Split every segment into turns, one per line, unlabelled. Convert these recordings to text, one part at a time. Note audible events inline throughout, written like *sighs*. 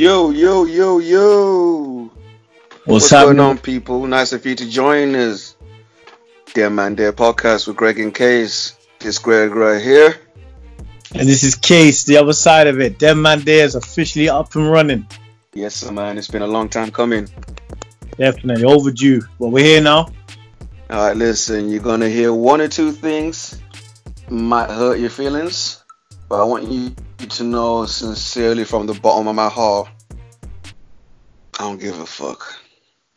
Yo, yo, yo, yo.
What's,
What's going on, people? Nice of you to join us. Dear Man Dear podcast with Greg and Case. It's Greg right here.
And this is Case, the other side of it. Dem Man Day is officially up and running.
Yes, sir, man. It's been a long time coming.
Definitely overdue. But we're here now.
All right, listen. You're gonna hear one or two things might hurt your feelings, but I want you to know sincerely from the bottom of my heart, I don't give a fuck.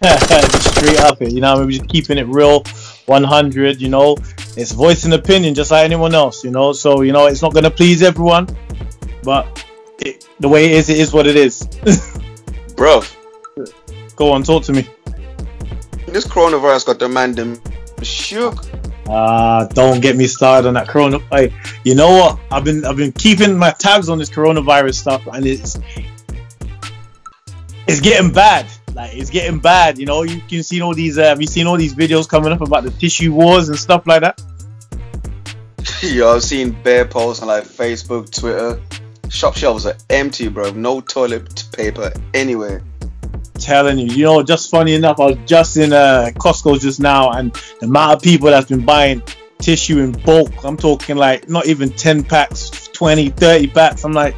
*laughs*
straight up it. You know, we're just keeping it real 100, you know. It's voice and opinion just like anyone else, you know. So, you know, it's not going to please everyone. But it, the way it is, it is what it is. *laughs*
Bruv,
Go on, talk to me.
this coronavirus got the man them shook.
Ah, don't get me started on that corona. Hey, you know what? I've been I've been keeping my tabs on this coronavirus stuff, and it's it's getting bad. Like it's getting bad. You know, you can see all these. Uh, have you seen all these videos coming up about the tissue wars and stuff like that? *laughs*
Yo, I've seen bare posts on like Facebook, Twitter. Shop shelves are empty, bro. No toilet paper anywhere.
Telling you, you know, just funny enough, I was just in uh, Costco just now, and the amount of people that's been buying tissue in bulk. I'm talking like not even 10 packs, 20, 30 packs. I'm like,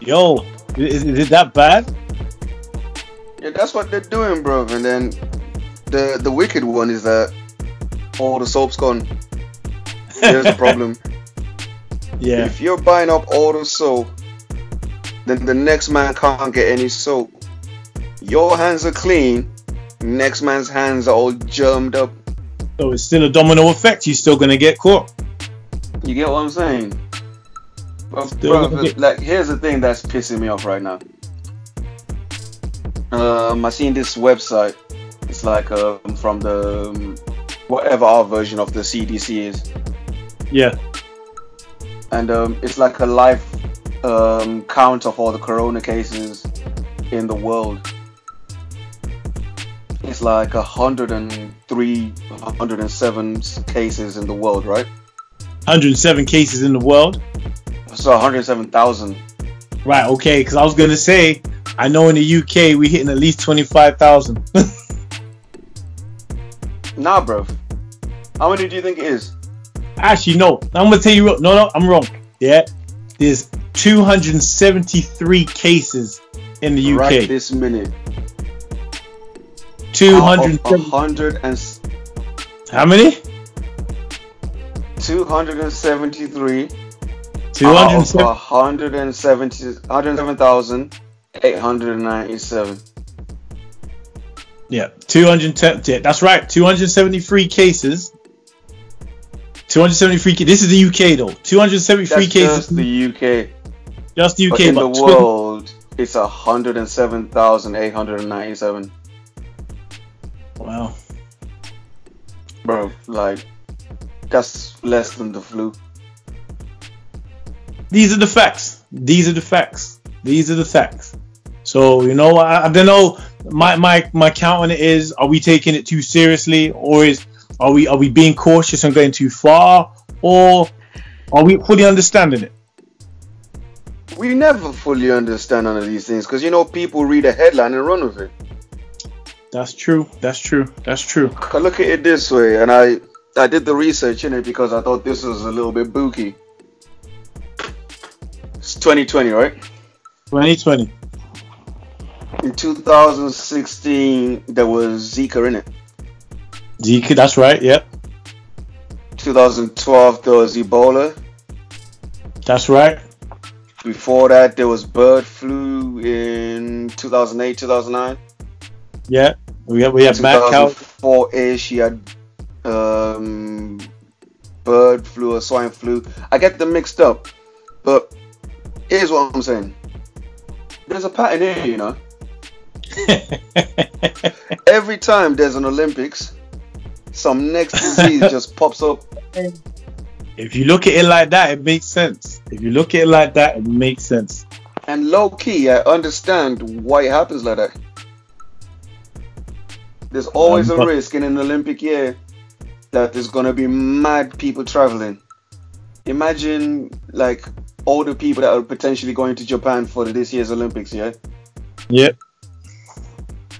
yo, is, is it that bad?
Yeah, that's what they're doing, bro. And then the the wicked one is that all the soap's gone. Here's the problem. *laughs*
Yeah.
If you're buying up all the soap, then the next man can't get any soap. Your hands are clean. Next man's hands are all germed up.
So it's still a domino effect. You're still gonna get caught.
You get what I'm saying? But, bro,
get-
like here's the thing that's pissing me off right now. Um, I seen this website. It's like um, from the um, whatever our version of the CDC is,
Yeah.
and um, it's like a live um, count of all the corona cases in the world. It's like 103, 107 cases in the world, right?
107 cases in the world.
So 107,000.
Right. Okay. Because I was gonna say, I know in the UK we're hitting at least 25,000. *laughs*
Nah, bro. How many do you think it is?
Actually, no. I'm gonna tell you. No, no, I'm wrong. Yeah. There's 273 cases in the UK.
Right this minute.
200.
100 and
How many?
273 out of
270.
170 107,897.
Yeah. 210. Yeah, that's right. 273 cases. 273. ca- This is the UK though. 273
That's
cases.
just the UK.
just the UK.
But in the
but tw-
world, it's 107,897.
Wow.
Bro, like, that's less than the flu.
these are the facts. These are the facts. These are the facts. So you know, I, I don't know. My my my count on it is: Are we taking it too seriously, or is are we are we being cautious and going too far, or are we fully understanding it?
We never fully understand none of these things because, you know, people read a headline and run with it.
That's true. That's true. That's true.
I look at it this way, and I I did the research in it because I thought this was a little bit booky. It's 2020, right?
2020.
In 2016, there was Zika in it.
Zika. That's right. Yep.
2012, there was Ebola.
That's right.
Before that, there was bird flu in 2008, 2009.
Yeah. We have we have mad cow.
2004-ish, you had um, bird flu or swine flu. I get them mixed up, but here's what I'm saying. There's a pattern here, you know. *laughs* Every time there's an Olympics, some next disease *laughs* just pops up.
if you look at it like that, it makes sense. If you look at it like that, it makes sense.
And low key, I understand why it happens like that. There's always
Um,
a risk in an Olympic year that there's gonna be mad people traveling. Imagine like all the people that are potentially going to Japan for this year's Olympics, yeah?
Yep.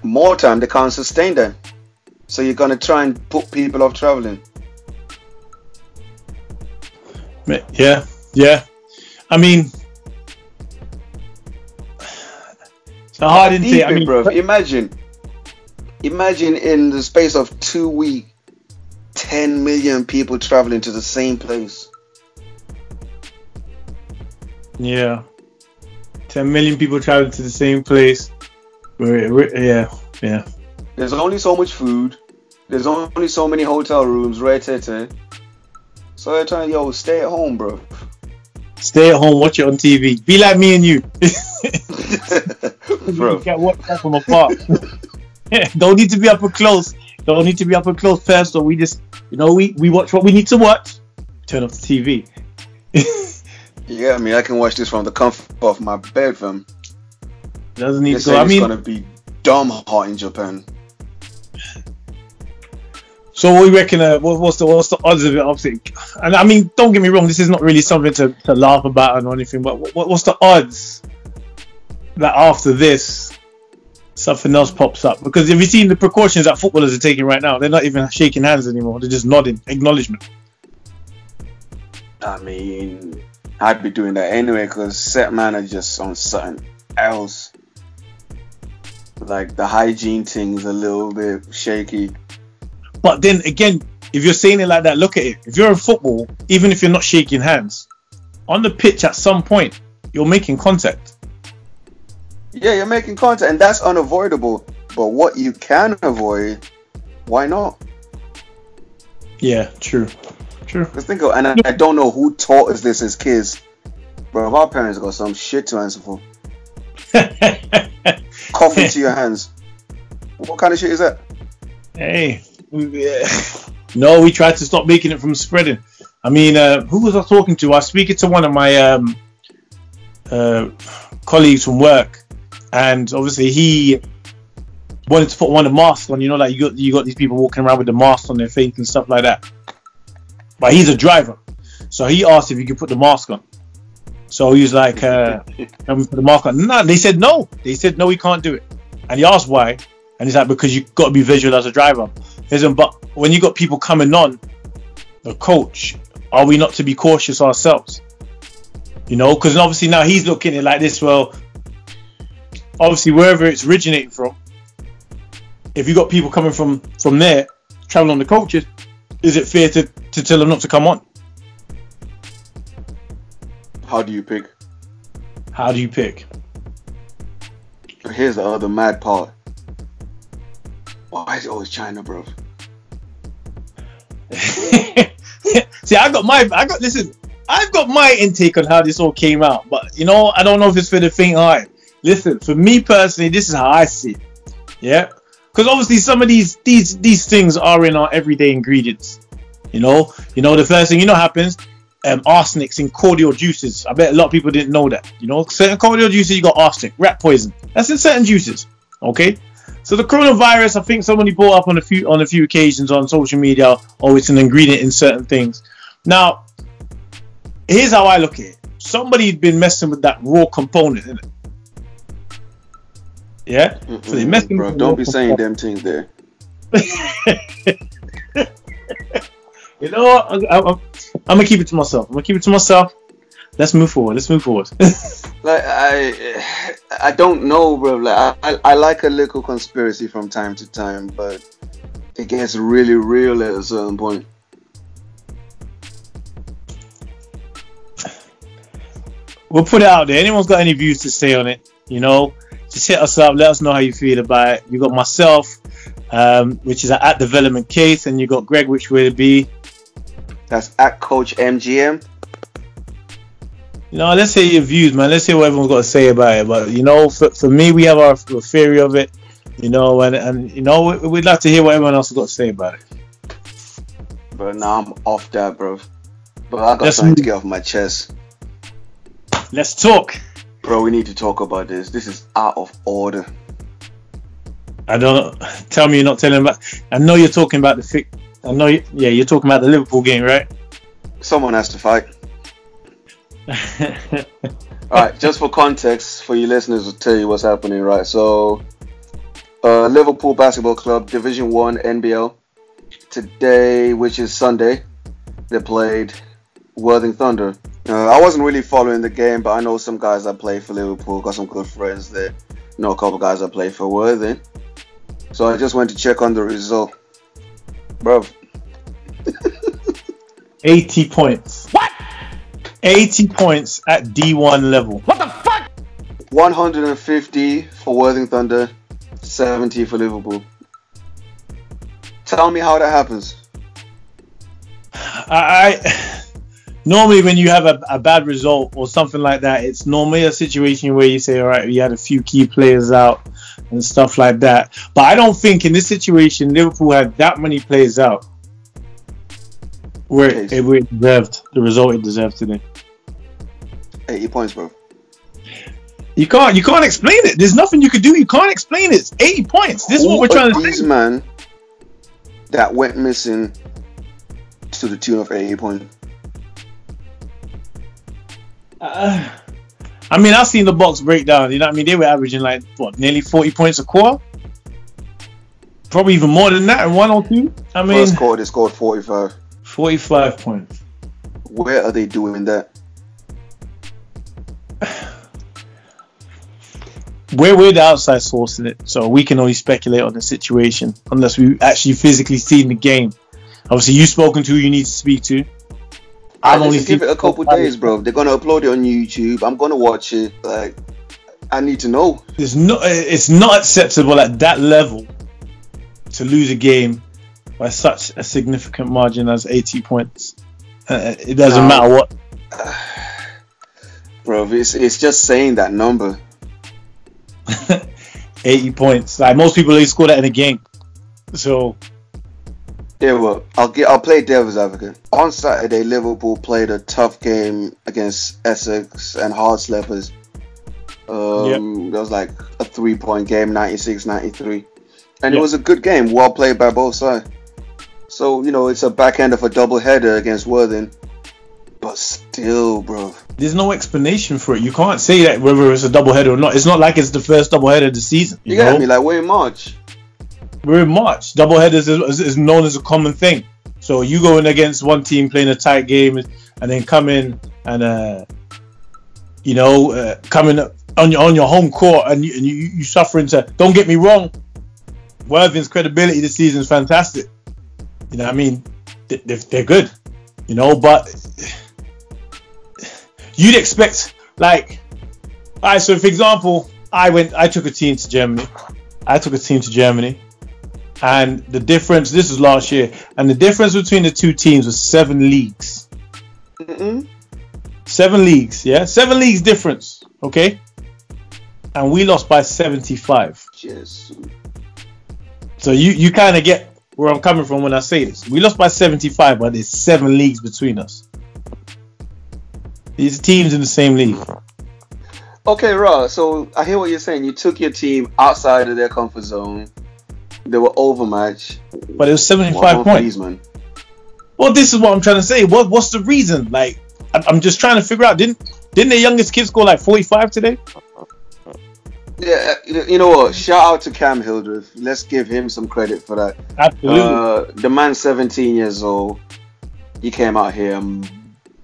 More time, they can't sustain that. So you're gonna try and put people off traveling.
Yeah, yeah. I mean, *sighs* it's a hard intake. I mean,
bro. Imagine, imagine in the space of two weeks, 10 million people traveling to the same place.
yeah. 10 million people traveling to the same place. Where, where- yeah, yeah.
There's only so much food. There's only so many hotel rooms, right? Tete? So they're trying, yo, stay at home, bro.
Stay at home, watch it on TV. Be like me and you. *laughs* *laughs*
bro.
You can watch that from afar. *laughs* *laughs* Don't need to be up and close. Don't need to be up and close personal. We just, you know, we, we watch what we need to watch. Turn off the TV. *laughs*
Yeah, I mean, I can watch this from the comfort of my bedroom.
Doesn't need to go. I
it's gonna be dumb hot in Japan.
So what do you reckon? Uh, what, what's the what's the odds of it? Obviously, and I mean, don't get me wrong. This is not really something to, to laugh about or anything. But what, what's the odds that after this, something else pops up? Because have you seen the precautions that footballers are taking right now? They're not even shaking hands anymore. They're just nodding, acknowledgement.
I mean, I'd be doing that anyway because set man are just on something else. Like the hygiene thing's a little bit shaky.
But then again, if you're saying it like that, look at it. If you're in football, even if you're not shaking hands, on the pitch at some point, you're making contact.
Yeah, you're making content, and that's unavoidable. But what you can avoid, why not?
Yeah, true, true.
Because think of, and I, I don't know who taught us this as kids, but our parents got some shit to answer for. *laughs* Cough into your hands. What kind of shit is that?
Hey, yeah. *laughs* no, we tried to stop making it from spreading. I mean, uh, who was I talking to? I was speaking to one of my um, uh, colleagues from work, and obviously he wanted to put one of the masks on. You know, like you got you got these people walking around with the mask on their face and stuff like that. But he's a driver, so he asked if he could put the mask on. So he was like, uh, *laughs* "Can we put the mask on?" No, they said no. They said no, we can't do it. And he asked why, and he's like, because you got to be visual as a driver. Isn't but when you got people coming on, the coach, are we not to be cautious ourselves? You know, because obviously now he's looking at it like this. Well, obviously wherever it's originating from, if you've got people coming from from there, traveling on the coaches, is it fair to, to tell them not to come on?
How do you pick?
How do you pick?
Here's the other mad part. Why is it always China, bro? *laughs*
See, I got my, I got listen, I've got my intake on how this all came out, but you know, I don't know if it's for the faint hearted. Listen, for me personally, this is how I see it. Yeah, because obviously some of these these these things are in our everyday ingredients. You know, you know the first thing you know happens. Um, arsenics in cordial juices. I bet a lot of people didn't know that. You know, certain cordial juices you got arsenic, rat poison. That's in certain juices. Okay, so the coronavirus, I think somebody brought up on a few on a few occasions on social media. Oh, it's an ingredient in certain things. Now, here's how I look at it. Somebody'd been messing with that raw component in it. Yeah. So they messing
bro, don't be saying them things there. *laughs*
You know what? I, I, I'm gonna keep it to myself. I'm gonna keep it to myself. Let's move forward. Let's move forward. *laughs*
Like I, I don't know, bro. Like I, I, I like a little conspiracy from time to time, but it gets really real at a certain point.
we'll put it out there. Anyone's got any views to say on it? You know, just hit us up. Let us know how you feel about it. You got myself, um, which is at development case, and you got Greg, which to be.
That's at Coach MGM.
You know, let's hear your views, man. Let's hear what everyone's got to say about it. But you know, for, for me, we have our, our theory of it. You know, and and you know, we- we'd like to hear what everyone else has got to say about it.
But now I'm off that, bro. But I got
Let's
something to get off my chest.
Let's talk.
Bro, we need to talk about this. This is out of order.
I don't tell me you're not telling about. I know you're talking about the fic. I know. You, yeah, you're talking about the Liverpool game, right?
Someone has to fight. *laughs* All right, just for context, for you listeners, to tell you what's happening. Right, so uh, Liverpool Basketball Club, Division One NBL. Today, which is Sunday, they played Worthing Thunder. Uh, I wasn't really following the game, but I know some guys that play for Liverpool. Got some good friends there. Know a couple guys that play for Worthing. So I just went to check on the result, bro. *laughs*
80 points. What? 80 points at D1 level. What the fuck?
150 for Worthing Thunder, 70 for Liverpool. Tell me how that happens. *sighs*
I, I normally when you have a, a, bad result or something like that, it's normally a situation where you say, all right, you had a few key players out and stuff like that. But I don't think in this situation Liverpool had that many players out where it, it deserved the result it deserved today.
80 points, bro.
You can't you can't explain it. There's nothing you could do. You can't explain it. It's 80 points. This is what we're trying to
these man that went missing to the tune of 80 points.
Uh, *sighs* I mean, I've seen the box breakdown. You know what I mean? They were averaging like what, nearly 40 points a quarter. Probably even more than that in one or two. I mean,
first quarter they scored 45.
45 points.
Where are they doing that? *sighs*
we're, we're the outside sourcing it, so we can only speculate on the situation unless we actually physically seen the game. Obviously, you've spoken to who you need to speak to.
I'm only give it a couple days, bro. They're gonna upload it on YouTube. I'm gonna watch it. Like, I need to know.
It's not. It's not acceptable at that level to lose a game by such a significant margin as 80 points. Uh, it doesn't matter what. *sighs*
Bro, it's it's just saying that number. *laughs*
80 points. Like most people, they score that in a game. So.
Yeah, well, I'll get. I'll play devil's advocate. On Saturday, Liverpool played a tough game against Essex and Herts Leopards. Um, yep. That was like a three-point game, 96-93. and yep. it was a good game, well played by both sides. So you know, it's a back end of a double header against Worthing. But still, bro.
There's no explanation for it. You can't say that whether it's a double header or not. It's not like it's the first double header of the season.
You, you get me? Like we're in March.
We're in March. Double headers is, is known as a common thing. So you go in against one team playing a tight game, and then come in and uh, you know uh, coming on your on your home court, and you, and you you suffering to. Don't get me wrong, Worthing's credibility this season is fantastic. You know, I mean, they, they're good. You know, but you'd expect like right so for example i went i took a team to germany i took a team to germany and the difference this was last year and the difference between the two teams was seven leagues Mm-mm. seven leagues yeah seven leagues difference okay and we lost by 75
yes
so you you kind of get where i'm coming from when i say this we lost by 75 but there's seven leagues between us these teams in the same league.
Okay, Ross. So I hear what you're saying. You took your team outside of their comfort zone. They were overmatched.
But it was 75 points. man. Well, this is what I'm trying to say. What What's the reason? Like, I'm just trying to figure out. Didn't Didn't the youngest kid score like 45 today?
Yeah, you know what? Shout out to Cam Hildreth. Let's give him some credit for that.
Absolutely. Uh,
the man's 17 years old. He came out here and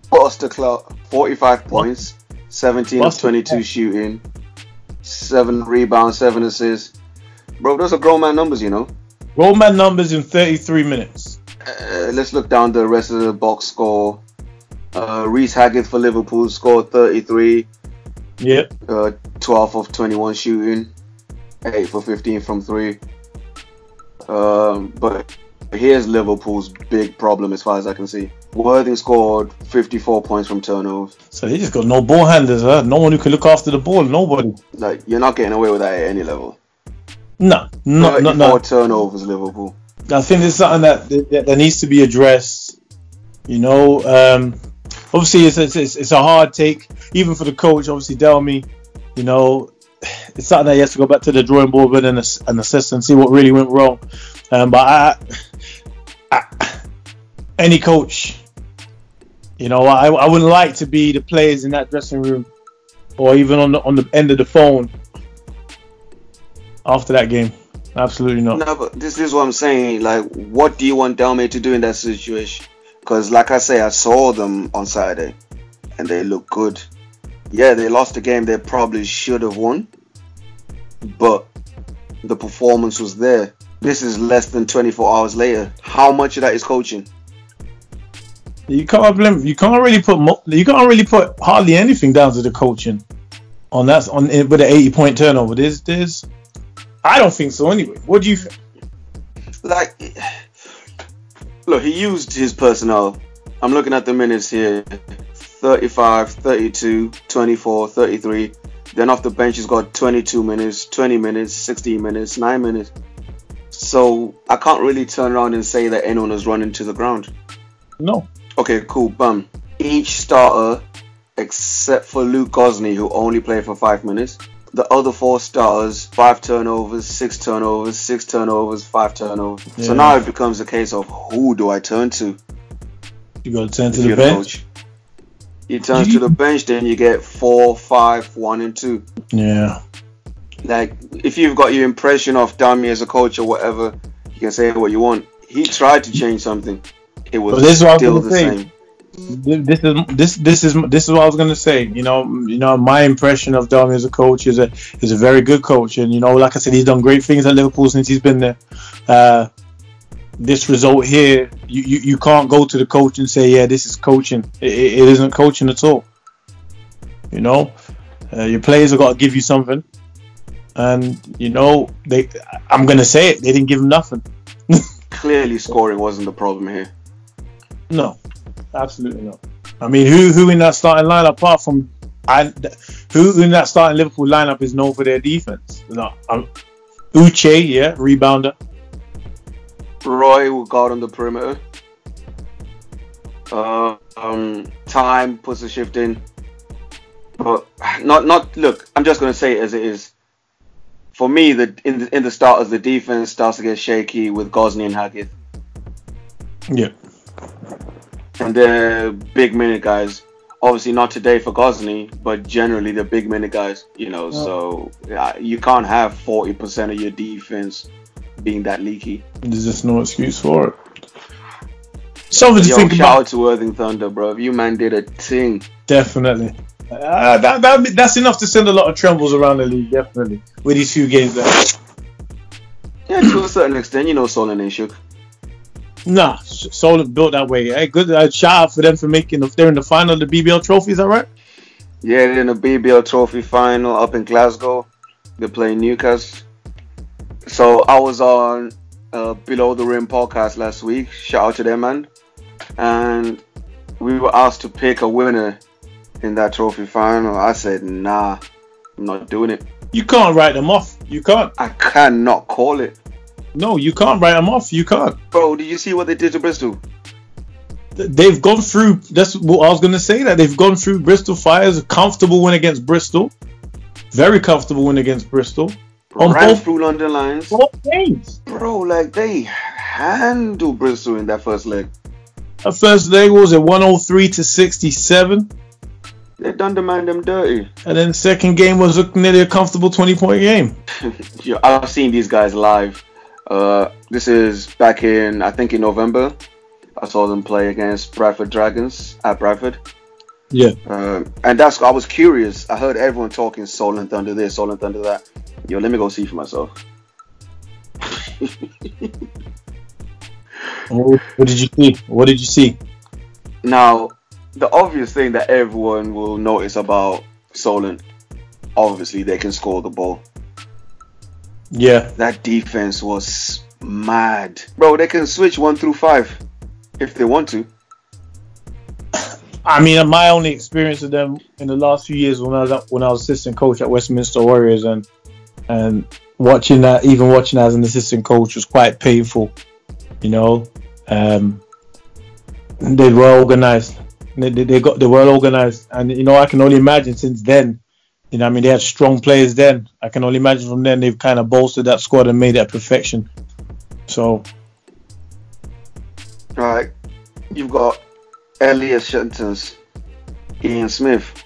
bust the clock. 45 points, 17 of 22 shooting, 7 rebounds, 7 assists. Bro, those are grown man numbers, you know.
Grown man numbers in 33 minutes.
Uh, let's look down the rest of the box score. Uh, Haggard for Liverpool scored 33.
Yep.
Uh, 12 of 21 shooting, 8 for 15 from 3. Um, but here's Liverpool's big problem as far as I can see. Worthing scored 54 points from turnovers.
So they just got no ball handlers, huh? No one who can look after the ball. Nobody.
Like you're not getting away with that at any level.
No, no, no, no.
turnovers, Liverpool.
I think it's something that, that, that needs to be addressed. You know, um, obviously it's, it's, it's a hard take, even for the coach. Obviously, Delmy, you know, it's something that he has to go back to the drawing board with and, and assess and see what really went wrong. Um, but I, I, any coach, you know, I, I wouldn't like to be the players in that dressing room or even on the on the end of the phone after that game. Absolutely not.
No, but this is what I'm saying. Like, what do you want Dalmay to do in that situation? Because, like I say, I saw them on Saturday, and they look good. Yeah, they lost the game they probably should have won, but the performance was there. This is less than 24 hours later. How much of that is coaching?
You can't blame. You can't really put. You can't really put hardly anything down to the coaching on that on with an 80 point turnover. There's there's. I don't think so. Anyway, what do you think?
Like, look, he used his personnel. I'm looking at the minutes here 35, 32, 24, 33. Then off the bench, he's got 22 minutes, 20 minutes, 16 minutes, 9 minutes. So I can't really turn around and say that anyone is running to the ground.
No.
Okay, cool. Bum. Each starter, except for Luke Gosney, who only played for five minutes. The other four starters, five turnovers, six turnovers, six turnovers, five turnovers.
Yeah.
So now it becomes a case of who do I turn to?
You got to turn to the bench.
coach? You turn to the bench, then you get four, five, one, and two.
Yeah.
Like, if you've got your impression of Dami as a coach or whatever, you can say what you want. He tried to change something. It was
But this is what I was
still the
say.
same.
This is this this is this is what I was gonna say. You know, you know, my impression of Darmy as a coach is a is a very good coach, and you know, like I said, he's done great things at Liverpool since he's been there. Uh, this result here, you, you, you can't go to the coach and say, yeah, this is coaching. It, it it isn't coaching at all. You know, uh, your players have got to give you something, and you know, they. I'm gonna say it. They didn't give him nothing. *laughs*
Clearly, scoring wasn't the problem here.
No, absolutely not. I mean, who who in that starting lineup apart from I, who in that starting Liverpool lineup is known for their defense? No, um, Uche, yeah, rebounder.
Roy will guard on the perimeter. Uh, um, time puts a shift in, but not not. Look, I'm just gonna say it as it is. For me, the in the in the starters, the defense starts to get shaky with Gosney and Haggett,
Yeah,
and the big minute guys. Obviously, not today for Gosney, but generally the big minute guys. You know, so yeah, you can't have 40% of your defense being that leaky.
there's just no excuse for it. Something to
Yo,
think
shout
about.
out to Worthing Thunder, bro. You man did a thing.
Definitely. Uh, that, that, that's enough to send a lot of trembles around the league, definitely, with these few games there.
Yeah, to a certain extent, you know Solon ain't shook.
Nah, Solid built that way. Hey, good uh, shout out for them for making. If they're in the final of the BBL trophy, is that right?
Yeah, they're in the BBL Trophy final up in Glasgow. They're playing Newcastle. So I was on uh, Below the Rim podcast last week. Shout out to them, man. And we were asked to pick a winner in that trophy final. I said, nah, I'm not doing it.
You can't write them off. You can't.
I cannot call it.
No, you can't write them off. You can't.
Bro, did you see what they did to Bristol?
They've gone through. That's what I was gonna say. That they've gone through Bristol Flyers. Comfortable win against Bristol. Very comfortable win against Bristol. On
Ran
both-
through London lines.
Both games.
Bro, like they handled Bristol in that first leg.
That first leg was at 103 to 67,
They done the man them dirty.
and then second game was a, nearly a comfortable 20 point game. *laughs*
Yo, I've seen these guys live. Uh, this is back in I think in November. I saw them play against Bradford Dragons at Bradford.
Yeah.
Um, and that's I was curious. I heard everyone talking Soul and Thunder this, Soul and Thunder that. Yo, let me go see for myself. *laughs*
What did you see? What did you see?
Now, the obvious thing that everyone will notice about Solent, obviously they can score the ball.
Yeah.
That defense was mad. Bro, they can switch one through five if they want to.
I mean, my only experience with them in the last few years when I was when I was assistant coach at Westminster Warriors and and watching that, even watching as an assistant coach was quite painful. You know, um, they were organized. They, they, they got they were organized, and you know I can only imagine since then. You know, I mean, they had strong players then. I can only imagine from then they've kind of bolstered that squad and made it perfection. So
Right. You've got Elias Shentons, Ian Smith,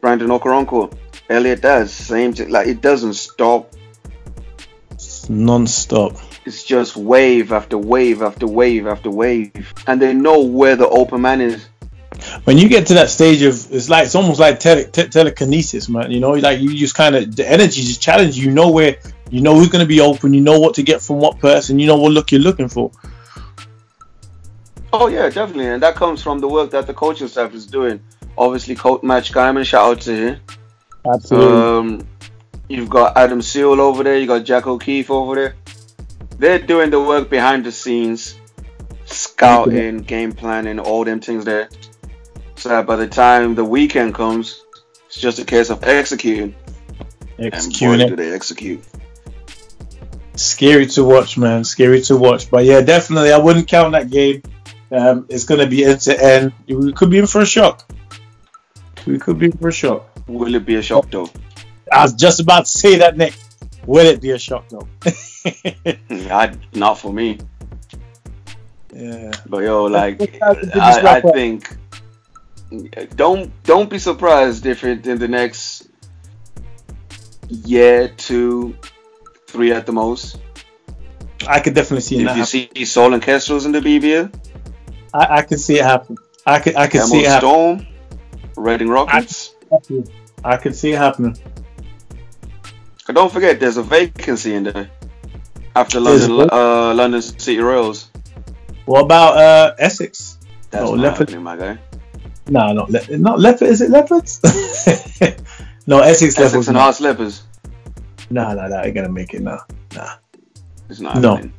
Brandon Okoronkwo. Elliot does same thing. Like it doesn't stop.
It's non-stop.
It's just wave after wave after wave after wave, and they know where the open man is.
When you get to that stage of, it's like it's almost like tele, te- telekinesis, man. You know, like you just kind of the energy just challenge you. Know where, you know who's going to be open. You know what to get from what person. You know what look you're looking for.
Oh yeah, definitely, and that comes from the work that the coaching staff is doing. Obviously, Coach Match Guyman, shout out to him.
Absolutely.
Um, you've got Adam Seal over there. You got Jack O'Keefe over there. They're doing the work behind the scenes, scouting, game planning, all them things there. So by the time the weekend comes, it's just a case of executing. And boy,
Executing
do they execute.
Scary to watch, man. Scary to watch. But yeah, definitely, I wouldn't count that game. Um, it's going to be end to end. We could be in for a shock. We could be in for a shock.
Will it be a shock though?
I was just about to say that, Nick. Will it be a shock, though? *laughs* *laughs*
I, not for me.
yeah.
But yo, like I, I think don't don't be surprised if it in the next year, two, three at the most.
I could definitely see
If
that
you
happen.
see Solent Kestrels in the BBL,
I, I can see it happen. I could, I could see it happen.
Storm, Reading Rockets.
I can see it happening.
And don't forget, there's a vacancy in there after London, uh, London City Royals.
What about uh, Essex?
That's
Oh,
not
Leopard.
happening, my guy.
No, not le- not leopard. Is it leopards? *laughs* no, Essex
Essex
leopards.
and
No,
Herts Leopards.
no, no, that ain't gonna make it. No, nah,
It's not
No.
happening.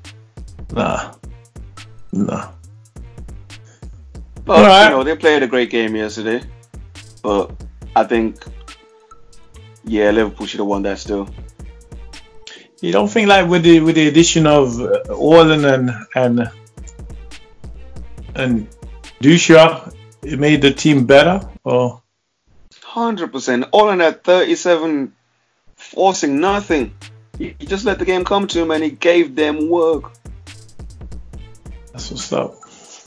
nah, nah.
But
Alright.
you know, they played a great game yesterday. But I think, yeah, Liverpool should have won that still.
You don't think like with the with the addition of uh, Orlan and and and Dusha, it made the team better? Or
Hundred percent. All in at thirty-seven, forcing nothing. He just let the game come to him, and he gave them work.
that's what's up.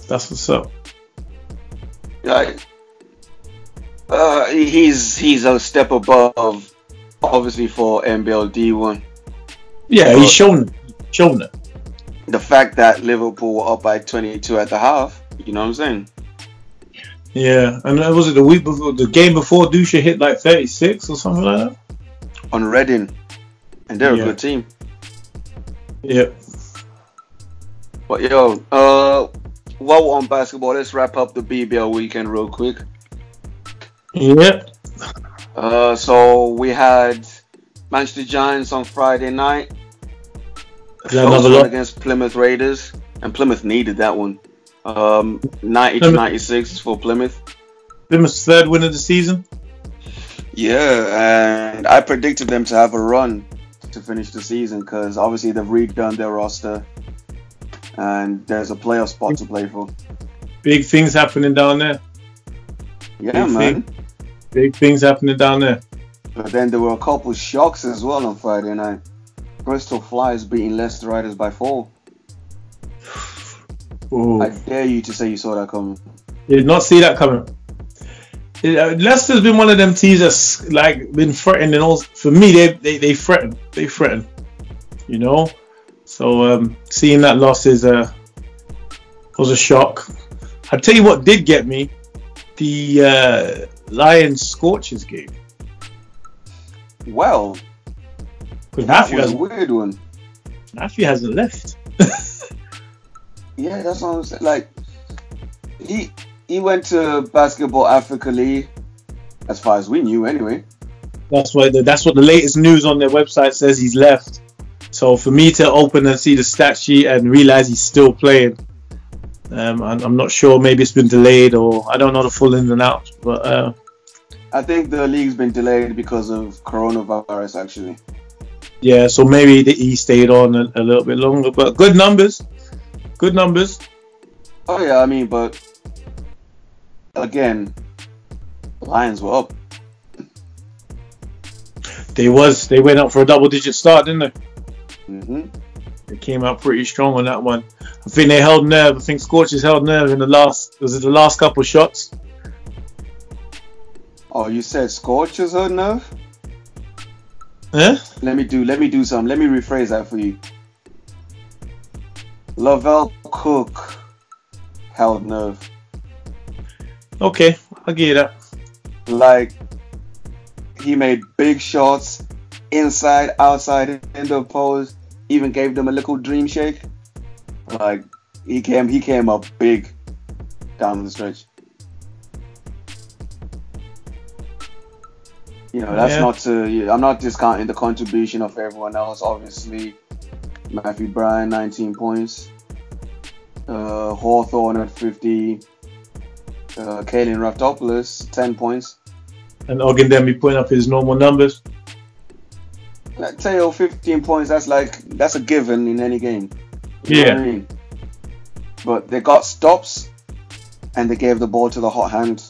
That's what's up.
Like, uh, he's he's a step above, obviously for NBL D1.
Yeah, he's shown. Shown it.
The fact that Liverpool were up by twenty-two at the half, you know what I'm saying?
Yeah, and was it the week before the game before Dusha hit like 36 or something like that?
On Reading, and they're
Yeah.
a good team.
Yeah.
But yo, uh, while we're on basketball, let's wrap up the BBL weekend real quick.
Yeah.
Uh, so we had Manchester Giants on Friday night.
Another
against Plymouth Raiders, and Plymouth needed that one. Um, 90 to
Plymouth-
96 for Plymouth.
Plymouth's third win of the season.
Yeah, and I predicted them to have a run to finish the season because obviously they've redone their roster, and there's a playoff spot to play for.
Big things happening down there.
Yeah,
Big
man.
Big things happening down there.
But then there were a couple shocks as well on Friday night. Bristol Flyers beating Leicester Riders by four.
Ooh.
I dare you to say you saw that coming.
Did not see that coming. Uh, Leicester's been one of them teams that's like been threatened and all. For me, they they, they threaten. They threaten. You know. So um, seeing that loss is a was a shock. I tell you what did get me, the uh, Lions Scorchers game.
Well,
Because
that
Matthew
was a weird one.
Matthew hasn't left. *laughs*
Yeah, that's what I'm saying. Like, he he went to Basketball Africa League, as far as we knew, anyway.
That's what the, that's what the latest news on their website says. He's left. So for me to open and see the stat sheet and realize he's still playing, um, I'm, I'm not sure. Maybe it's been delayed or I don't know the full ins and outs. But uh,
I think the league's been delayed because of coronavirus, actually.
yeah, so maybe the, he stayed on a, a little bit longer. But good numbers, good numbers.
Oh yeah, I mean, but again, Lions were up.
They was they went up for a double digit start, didn't they?
hmm
They came out pretty strong on that one. I think they held nerve. I think Scorchers held nerve in the last was it the last couple shots?
Oh, you said Scorchers held nerve?
Huh?
Let me do. Let me do something. Let me rephrase that for you. Lovell Cook held nerve.
Okay, I'll give you that.
Like he made big shots inside, outside, in the pose. Even gave them a little dream shake. Like he came, he came up big down the stretch. You know, that's
Yeah.
not to. I'm not discounting the contribution of everyone else. Obviously, Matthew Bryan, 19 points. Uh, Hawthorne at 50. Uh, Kalen Raftopoulos, 10 points.
And Ogedengbe putting up his normal numbers.
Like Teo, 15 points. That's like that's a given in any game. You know
Yeah.
what I mean? But they got stops, and they gave the ball to the hot hand.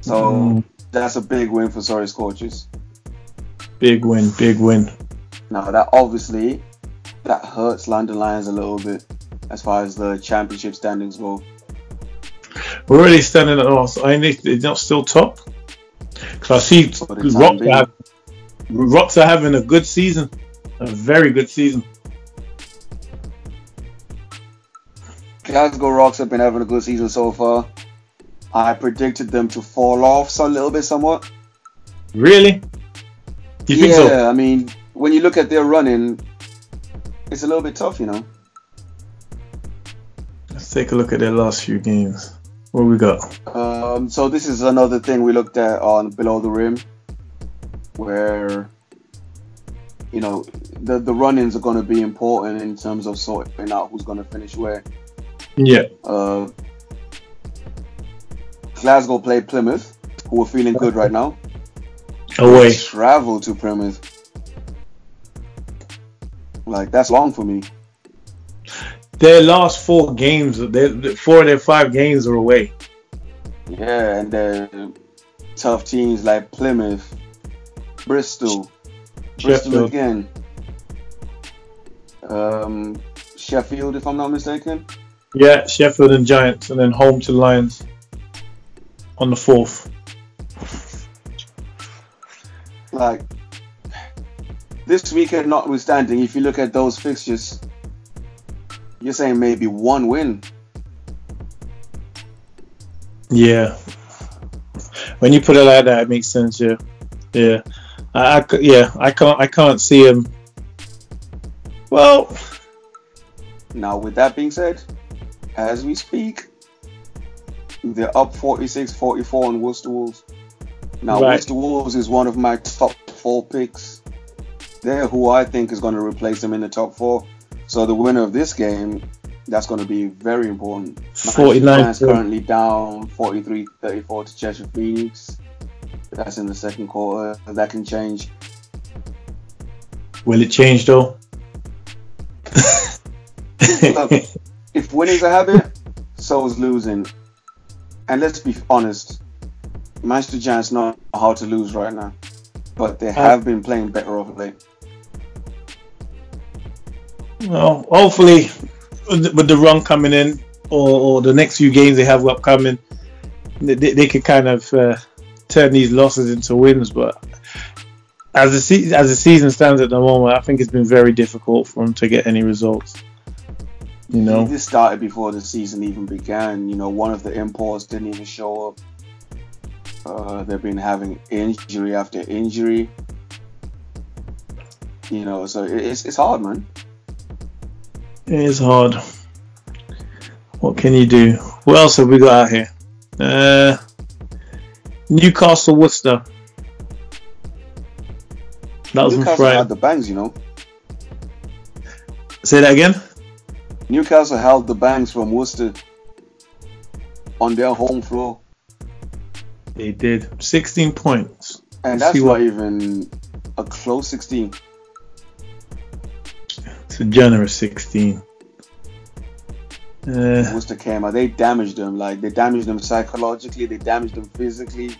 So
Mm,
that's a big win for Surrey Scorchers.
big win, big win.
Now that obviously that hurts London Lions a little bit as far as the championship standings go.
We're really standing at last. I think they're not still top. Because I see Rocks are, Rocks are having a good season. A very good season.
Glasgow Rocks have been having a good season so far. I predicted them to fall off a little bit, somewhat.
Really? You
yeah,
think so?
Yeah, I mean, when you look at their running, it's a little bit tough, you know.
Let's take a look at their last few games. What we got?
Um, so this is another thing we looked at on below the rim, where you know the the run-ins are going to be important in terms of sorting out who's going to finish where.
Yeah.
Uh, Glasgow played Plymouth, who are feeling good right now.
Away.
Travel to Plymouth, like that's long for me.
Their last four games, their, four of their five games are away.
Yeah, and then tough teams like Plymouth, Bristol, Bristol
Sheffield.
again, um, Sheffield, if I'm not mistaken.
Yeah, Sheffield and Giants, and then home to Lions on the fourth.
Like this weekend, notwithstanding, if you look at those fixtures, you're saying maybe one win.
Yeah. When you put it like that, it makes sense. Yeah. Yeah. I, I yeah. I can't. I can't see him. Well,
Now, with that being said, as we speak, they're up 46 44 on Worcester Wolves. Now,
Right.
Worcester Wolves is one of my top four picks. They're who I think is going to replace them in the top four. So, the winner of this game, that's going to be very important.
forty
Manchester
nine.
Giants currently down 43 34 to Cheshire Phoenix. That's in the second quarter. That can change.
Will it change though?
Look, *laughs* if winning's a habit, so is losing. And let's be honest, Manchester Giants know how to lose right now, but they uh, have been playing better of late.
Well, hopefully, with the, run coming in, or, or the next few games they have upcoming, they, they, kind of uh, turn these losses into wins. But as the se- as the season stands at the moment, I think it's been very difficult for them to get any results. You know,
This started before the season even began. You know, one of the imports didn't even show up. Uh, they've been having injury after injury. You know, so it's it's hard, man.
It is hard. What can you do? What else have we got out here? Uh, Newcastle Worcester. That was
Newcastle had the bangs, you know.
Say that again.
Newcastle held the bangs from Worcester on their home floor.
They did 16 points.
And that's not even a close 16.
It's a generous 16. Uh,
Worcester came out. They damaged them. Like, they damaged them psychologically. They damaged them physically.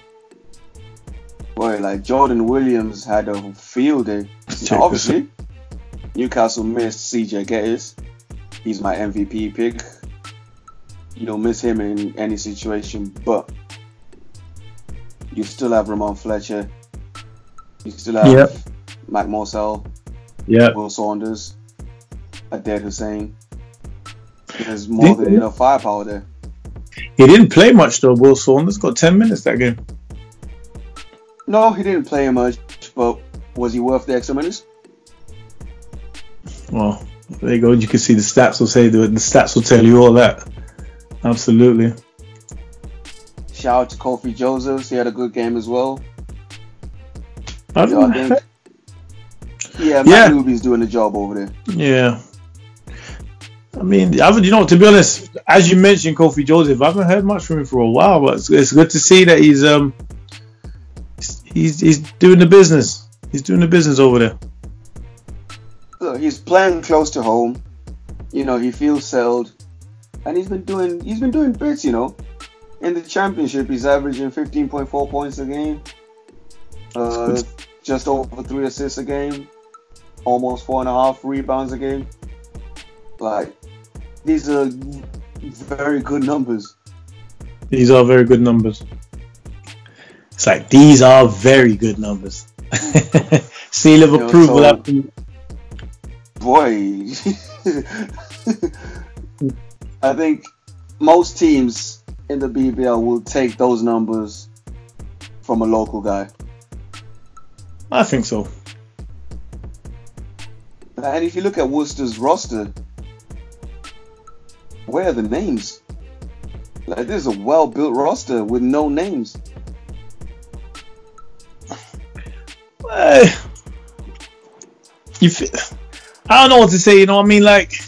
Boy, like, Jordan Williams had a field day. *laughs* Now, obviously, Newcastle missed CJ Gettis. He's my MVP pick. You don't miss him in any situation, but you still have Rahmon Fletcher. You still have
Yep.
Mac Morsell,
Yeah.
Will Saunders, Aded Hussein. There's more
Did-
than enough firepower there.
He didn't play much though. Will Saunders got 10 minutes that game.
No, he didn't play much, but was he worth the extra minutes?
Well, there you go. You can see the stats will say the, the stats will tell you all that. Absolutely.
Shout out to Kofi Josephs. He had a good game as well.
I
Yeah, I
don't,
think. Yeah,
Yeah.
Matt Newby's doing the job over there.
yeah. I mean, I haven't, you know, to be honest, as you mentioned, Kofi Joseph, I haven't heard much from him for a while, but it's, it's good to see that he's um he's he's doing the business. He's doing the business over there.
Look, he's playing close to home. You know, he feels settled, and he's been doing he's been doing bits. You know, in the championship, he's averaging 15.4 points a game, uh, just over three assists a game, almost four and a half rebounds a game. Like, these are very good numbers.
These are very good numbers. It's like these are very good numbers. *laughs* Seal of
know,
approval.
so-
after-
Boy, *laughs* I think most teams in the BBL will take those numbers from a local guy.
I think so.
And if you look at Worcester's roster, where are the names? Like this is a well-built roster with no names.
Eh, you fi- I don't know what to say. You know, what I mean, like,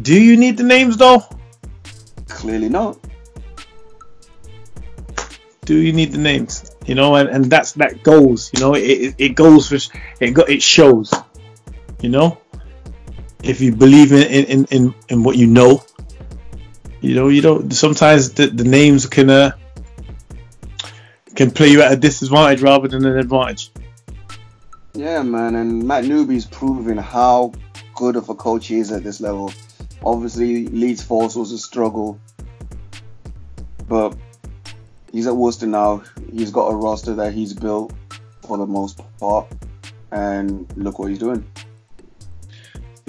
do you need the names though?
Clearly not.
Do you need the names? You know, and, and that's that goes. You know, it, it, it goes for it. Go, it shows. You know, if you believe in in, in, in what you know, you know, you don't. Sometimes the, the names can uh, can play you at a disadvantage rather than an advantage.
Yeah, man, and Matt Newby's proving how good of a coach he is at this level. Obviously, Leeds Force was a struggle, but he's at Worcester now. He's got a roster that he's built for the most part, and look what he's doing.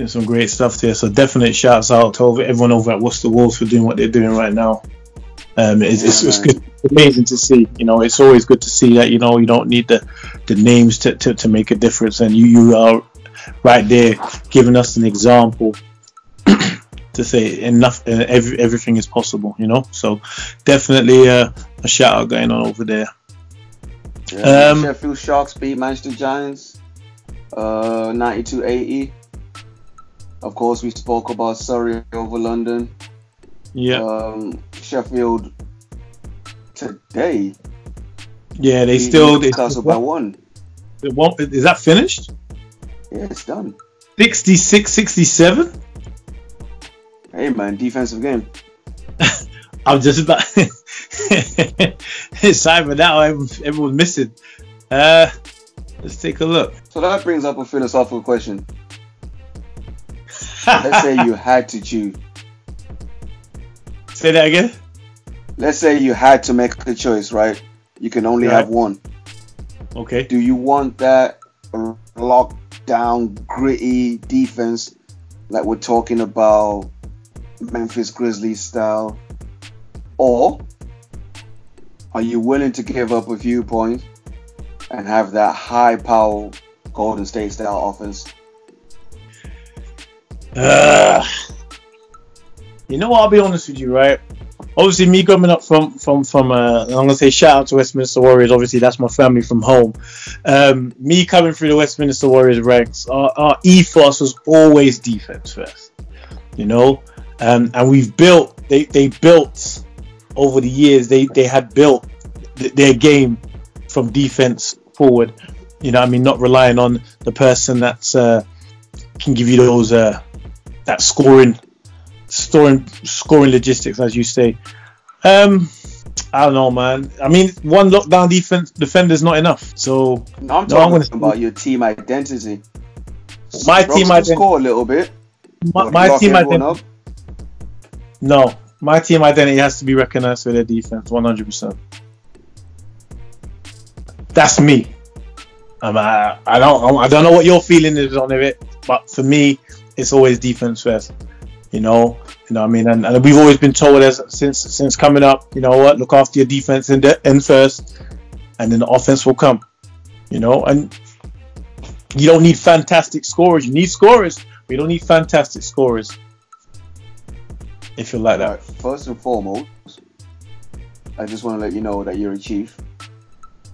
There's some great stuff there. So definite shouts out to everyone over at Worcester Wolves for doing what they're doing right now. Um, it's, it's, it's
Yeah,
good, amazing to see. You know, it's always good to see that. You know, you don't need the the names to, to, to make a difference, and you you are right there giving us an example *clears throat* to say enough. Uh, every, everything is possible. You know, so definitely uh, a shout out going on over there.
Yeah,
Um,
Sheffield Sharks beat Manchester Giants, uh, 92-80. Of course, we spoke about Surrey over London.
Yeah,
Um, Sheffield today
yeah. They still they,
Newcastle by one.
they won't- is that finished?
Yeah, it's done.
66 67
Hey man, defensive game. *laughs*
I'm just about Simon now everyone- everyone's missing. Uh let's take a look.
So that brings up a philosophical question. Let's say you had to choose.
Say that again.
Let's say you had to make a choice, right? You can only
Right.
have one.
Okay.
Do you want that lockdown, gritty defense like we're talking about Memphis Grizzlies style? Or are you willing to give up a few points and have that high power Golden State style offense?
You know what? I'll be honest with you, right? Obviously, me coming up from from from uh, I'm gonna say shout out to Westminster Warriors. Obviously, that's my family from home. Um, me coming through the Westminster Warriors ranks, our, our ethos was always defense first. You know, um, and we've built. They they built over the years. They they had built th- their game from defense forward. You know, I mean, not relying on the person that's uh, can give you those uh, that scoring, scoring, scoring logistics, as you say. Um, I don't know, man. I mean, one lockdown defense defender's not enough. So
No, I'm
No, I'm
talking
gonna-
about your team identity.
my team identity,
score a little bit.
my, my team identity, no, my team identity has to be recognized for their defense, one hundred percent. That's me. Um, I, I don't I don't know what your feeling is on it, but for me, it's always defense first. You know, you know what I mean, and, and we've always been told as since since coming up, you know what, look after your defense in the end first, and then the offense will come. You know, and you don't need fantastic scorers. You need scorers, but you don't need fantastic scorers. If you like that.
Right, first and foremost, I just want to let you know that you're a chief.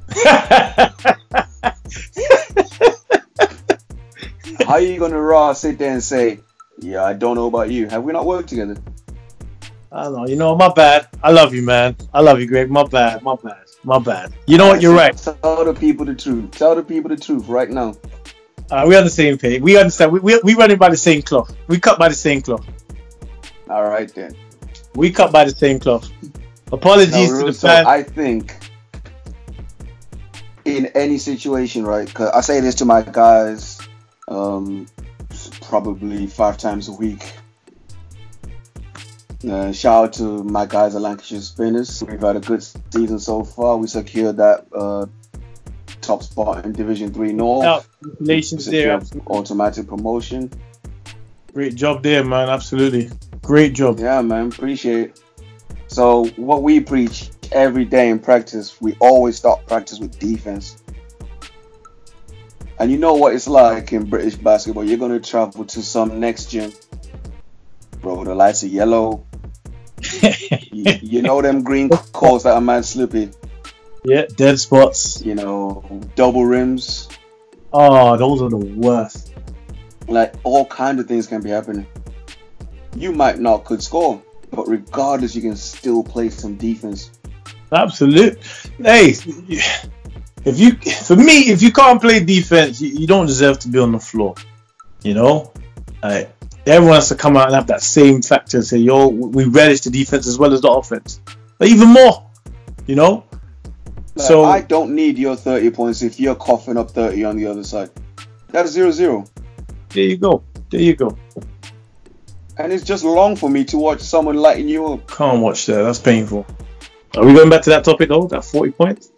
*laughs* How are you gonna raw sit there and say, "Yeah, I don't know about you"? Have we not worked together?
I don't know. You know, my bad. I love you, man. I love you, Greg. My bad. My bad. My bad. You know what? You're right.
Tell the people the truth. Tell the people the truth right now.
Uh, we're on the same page. We understand. We we we running by the same cloth. We cut by the same cloth.
All right then.
We cut by the same cloth. Apologies
Now,
to the fans.
I think in any situation, right? Because I say this to my guys, um, probably five times a week. Uh, shout out to my guys at Lancashire Spinners. We've had a good season so far. We secured that uh, top spot in Division Three North.
Now, congratulations there.
Automatic promotion.
Great job there, man. Absolutely. Great job.
Yeah, man, appreciate it. So what we preach every day in practice, we always start practice with defense. And you know what it's like in British basketball. You're gonna travel to some next gym, bro. The lights are yellow. *laughs* You, you know them green coats that are mad slippy.
yeah, dead spots.
You know, double rims.
Oh, those are the worst.
Like all kind of things can be happening. You might not could score, but regardless, you can still play some defense.
Absolute. Hey, if you, for me, if you can't play defense, you, you don't deserve to be on the floor. You know, like, everyone has to come out and have that same factor and say, "Yo, we relish the defense as well as the offense, but even more." You know.
Like,
so
I don't need your 30 points if you're coughing up 30 on the other side. That's 0 0.
there you go. There you go.
And it's just long for me to watch someone lighting you up.
Can't watch that. That's painful. Are we going back to that topic though? That forty points.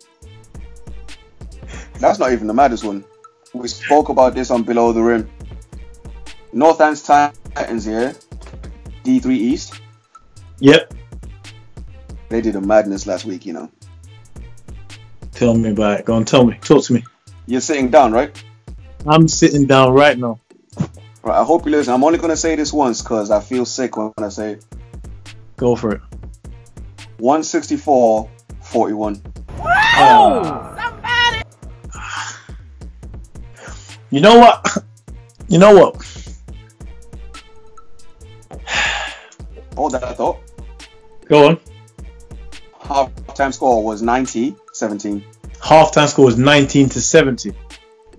That's not even the maddest one. We spoke about this on Below the Rim. Northants Titans here, D3 East.
Yep.
They did a madness last week, you know.
Tell me about it. Go on, tell me. Talk to me.
You're sitting down, right?
I'm sitting down right now.
Right, I hope you listen. I'm only going to say this once because I feel sick when I say it.
Go for it.
164 41.
You know what? You know what?
Hold that thought.
Go on.
Half time score was 90 17.
Half time score was 19 to 70.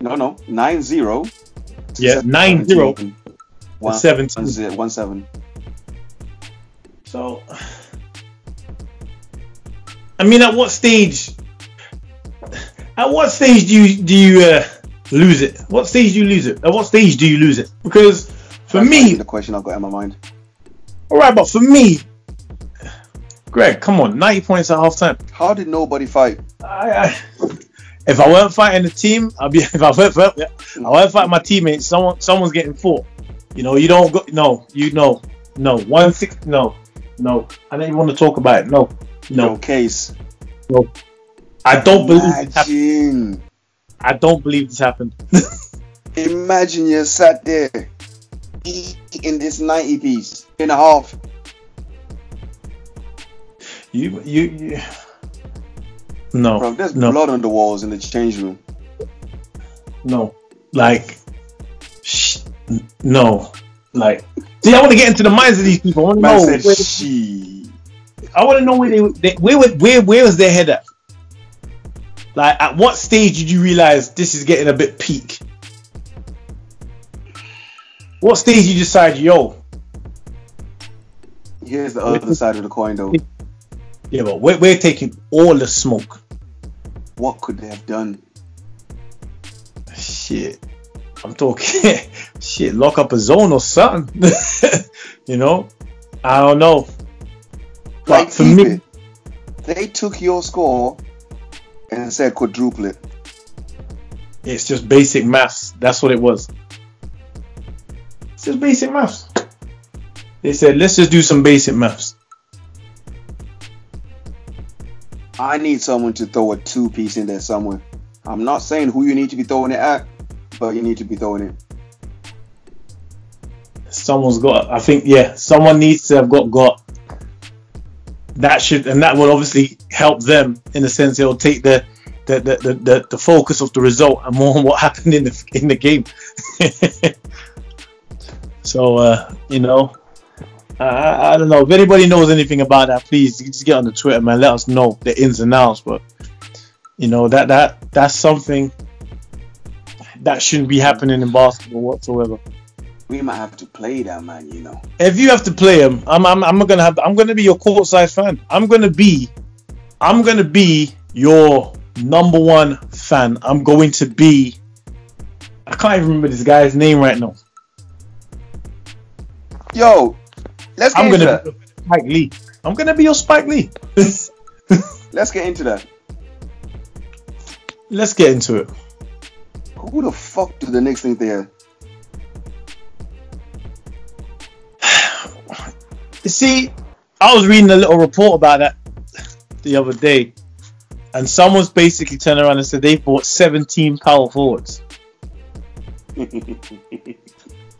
No, no, 9 0.
Yeah, 9-0
One,
17.
one, zero, one seven.
So, I mean, at what stage? At what stage do you do you uh, lose it? What stage do you lose it? At what stage do you lose it? Because for
That's
me,
the question I've got in my mind.
all right, but for me, Greg, come on, 90 points at halftime.
How did nobody fight?
I, I, if I weren't fighting the team, I'd be. *laughs* If I weren't, if I weren't fighting my teammates, someone, someone's getting fought. You know, you don't go. No, you know, no. One six. No, no. I don't even want to talk about it. No,
No
no.
case.
I don't believe this happened. I don't believe this happened. *laughs*
Imagine you sat there in this 90 piece and a half.
you, you, you. No,
Bro, there's
no,
blood on the walls in the change room.
no. Like, sh- no. Like, see, I want to get into the minds of these people. I want to know.
said,
where-
she.
I want to know where they, they where, where where where was their head at? Like, at what stage did you realize this is getting a bit peak? What stage you decide, yo,
Here's the other side of the coin, though.
yeah, but we're, we're taking all the smoke.
What could they have done?
Shit, I'm talking *laughs* shit. Lock up a zone or something. *laughs* you know, I don't know. But
Like,
for me,
it. They took your score and said quadruplet.
It's just basic maths. That's what it was. It's just basic maths. They said, let's just do some basic maths.
I need someone to throw a two piece in there somewhere. I'm not saying who you need to be throwing it at, but you need to be throwing it.
Someone's got. I think yeah. Someone needs to have got got. That should and that will obviously help them in the sense it'll take the the, the, the, the, the focus of the result and more on what happened in the in the game. *laughs* so uh, you know, I, I don't know if anybody knows anything about that. Please just get on the Twitter, man. Let us know the ins and outs. But you know that that that's something that shouldn't be happening in basketball whatsoever.
We might have to play that, man. You know.
If you have to play him, I'm I'm, I'm gonna have I'm gonna be your courtside fan. I'm gonna be I'm gonna be your number one fan. I'm going to be. I can't even remember this guy's name right now.
Yo, let's get
I'm
into
gonna
that.
be Spike Lee. I'm gonna be your Spike Lee. *laughs*
Let's get into that.
Let's get into it.
Who the fuck do the Knicks think they are?
See, I was reading a little report about that the other day, and someone's basically turned around and said they bought 17 power forwards.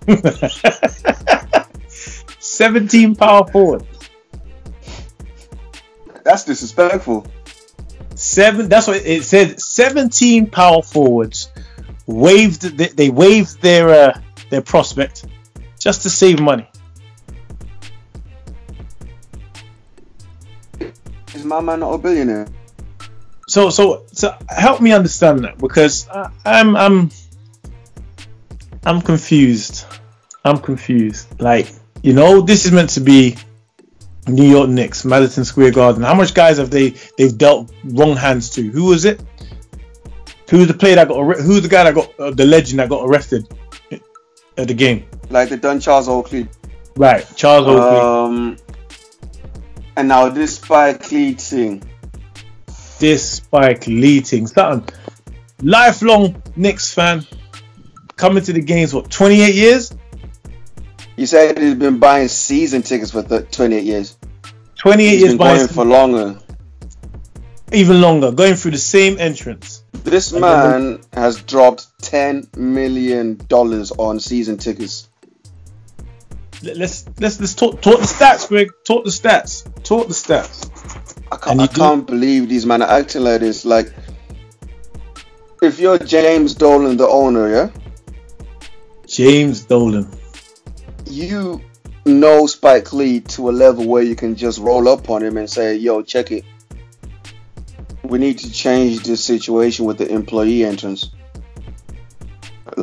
*laughs* 17 power forwards.
That's disrespectful.
Seven. That's what it said. 17 power forwards waived. They, they waived their uh, their prospect just to save money.
Is my man not a billionaire?
so so so help me understand that because I, I'm I'm I'm confused. I'm confused. Like you know, this is meant to be New York Knicks, Madison Square Garden. How much guys have they they've dealt wrong hands to? Who was it? Who's the player that got arre- who's the guy that got uh, the legend that got arrested at the game?
Like the done Charles Oakley.
Right, Charles Oakley.
Um, and now this Spike Lee thing.
this Spike Lee thing. Something lifelong Knicks fan coming to the games. What 28 years?
You said he's been buying season tickets for th- 28 years.
28
He's
years
been
buying
going for longer.
even longer, going through the same entrance.
This man has dropped 10 million dollars on season tickets.
Let- Let's let's let's talk talk the stats, Greg. Talk the stats. Talk the stats.
I can't, I can't believe these men are acting like this. Like, if you're James Dolan, the owner, yeah,
James Dolan.
you know Spike Lee to a level where you can just roll up on him and say, "Yo, check it. We need to change this situation with the employee entrance."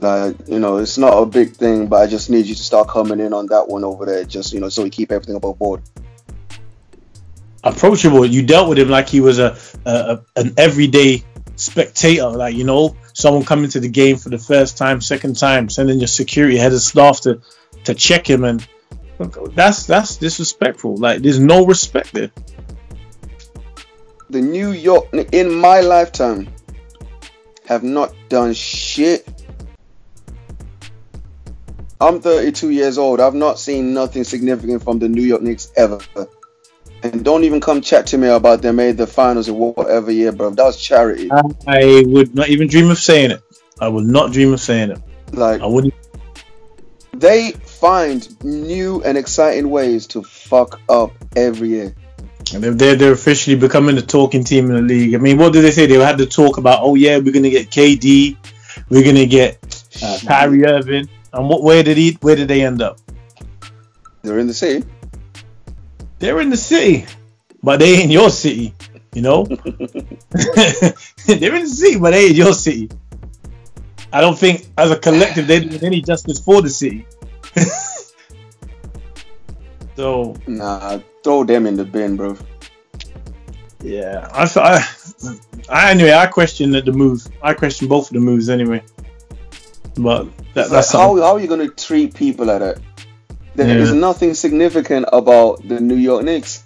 Like, you know, it's not a big thing, but I just need you to start coming in on that one over there, just you know, so we keep everything above board.
Approachable. You dealt with him like he was a, a, an everyday spectator, like you know, someone coming to the game for the first time, second time, sending your security head of staff to to check him, and that's that's disrespectful. Like there's no respect there.
the New York in my lifetime have not done shit. I'm 32 years old. I've not seen nothing significant from the New York Knicks ever. And don't even come chat to me about they made the finals in whatever year, bro. That was charity.
I would not even dream of saying it. I would not dream of saying it.
Like
I wouldn't.
they find new and exciting ways to fuck up every year.
They're, they're they're officially becoming the talking team in the league. I mean, what did they say? They had to talk about, oh yeah, we're gonna get KD, we're gonna get uh, Kyrie Irving, and what? Where did he? Where did they end up?
They're in the city.
They're in the city, but they ain't your city. You know, *laughs* *laughs* they're in the city, but they ain't your city. I don't think, as a collective, they're doing any justice for the city. *laughs* so
Nah, throw them in the bin, bro.
Yeah, I, I, I anyway, I question the move. I question both of the moves anyway. But that,
Like, how, how are you going to treat people at it? There
Yeah.
is nothing significant about the New York Knicks.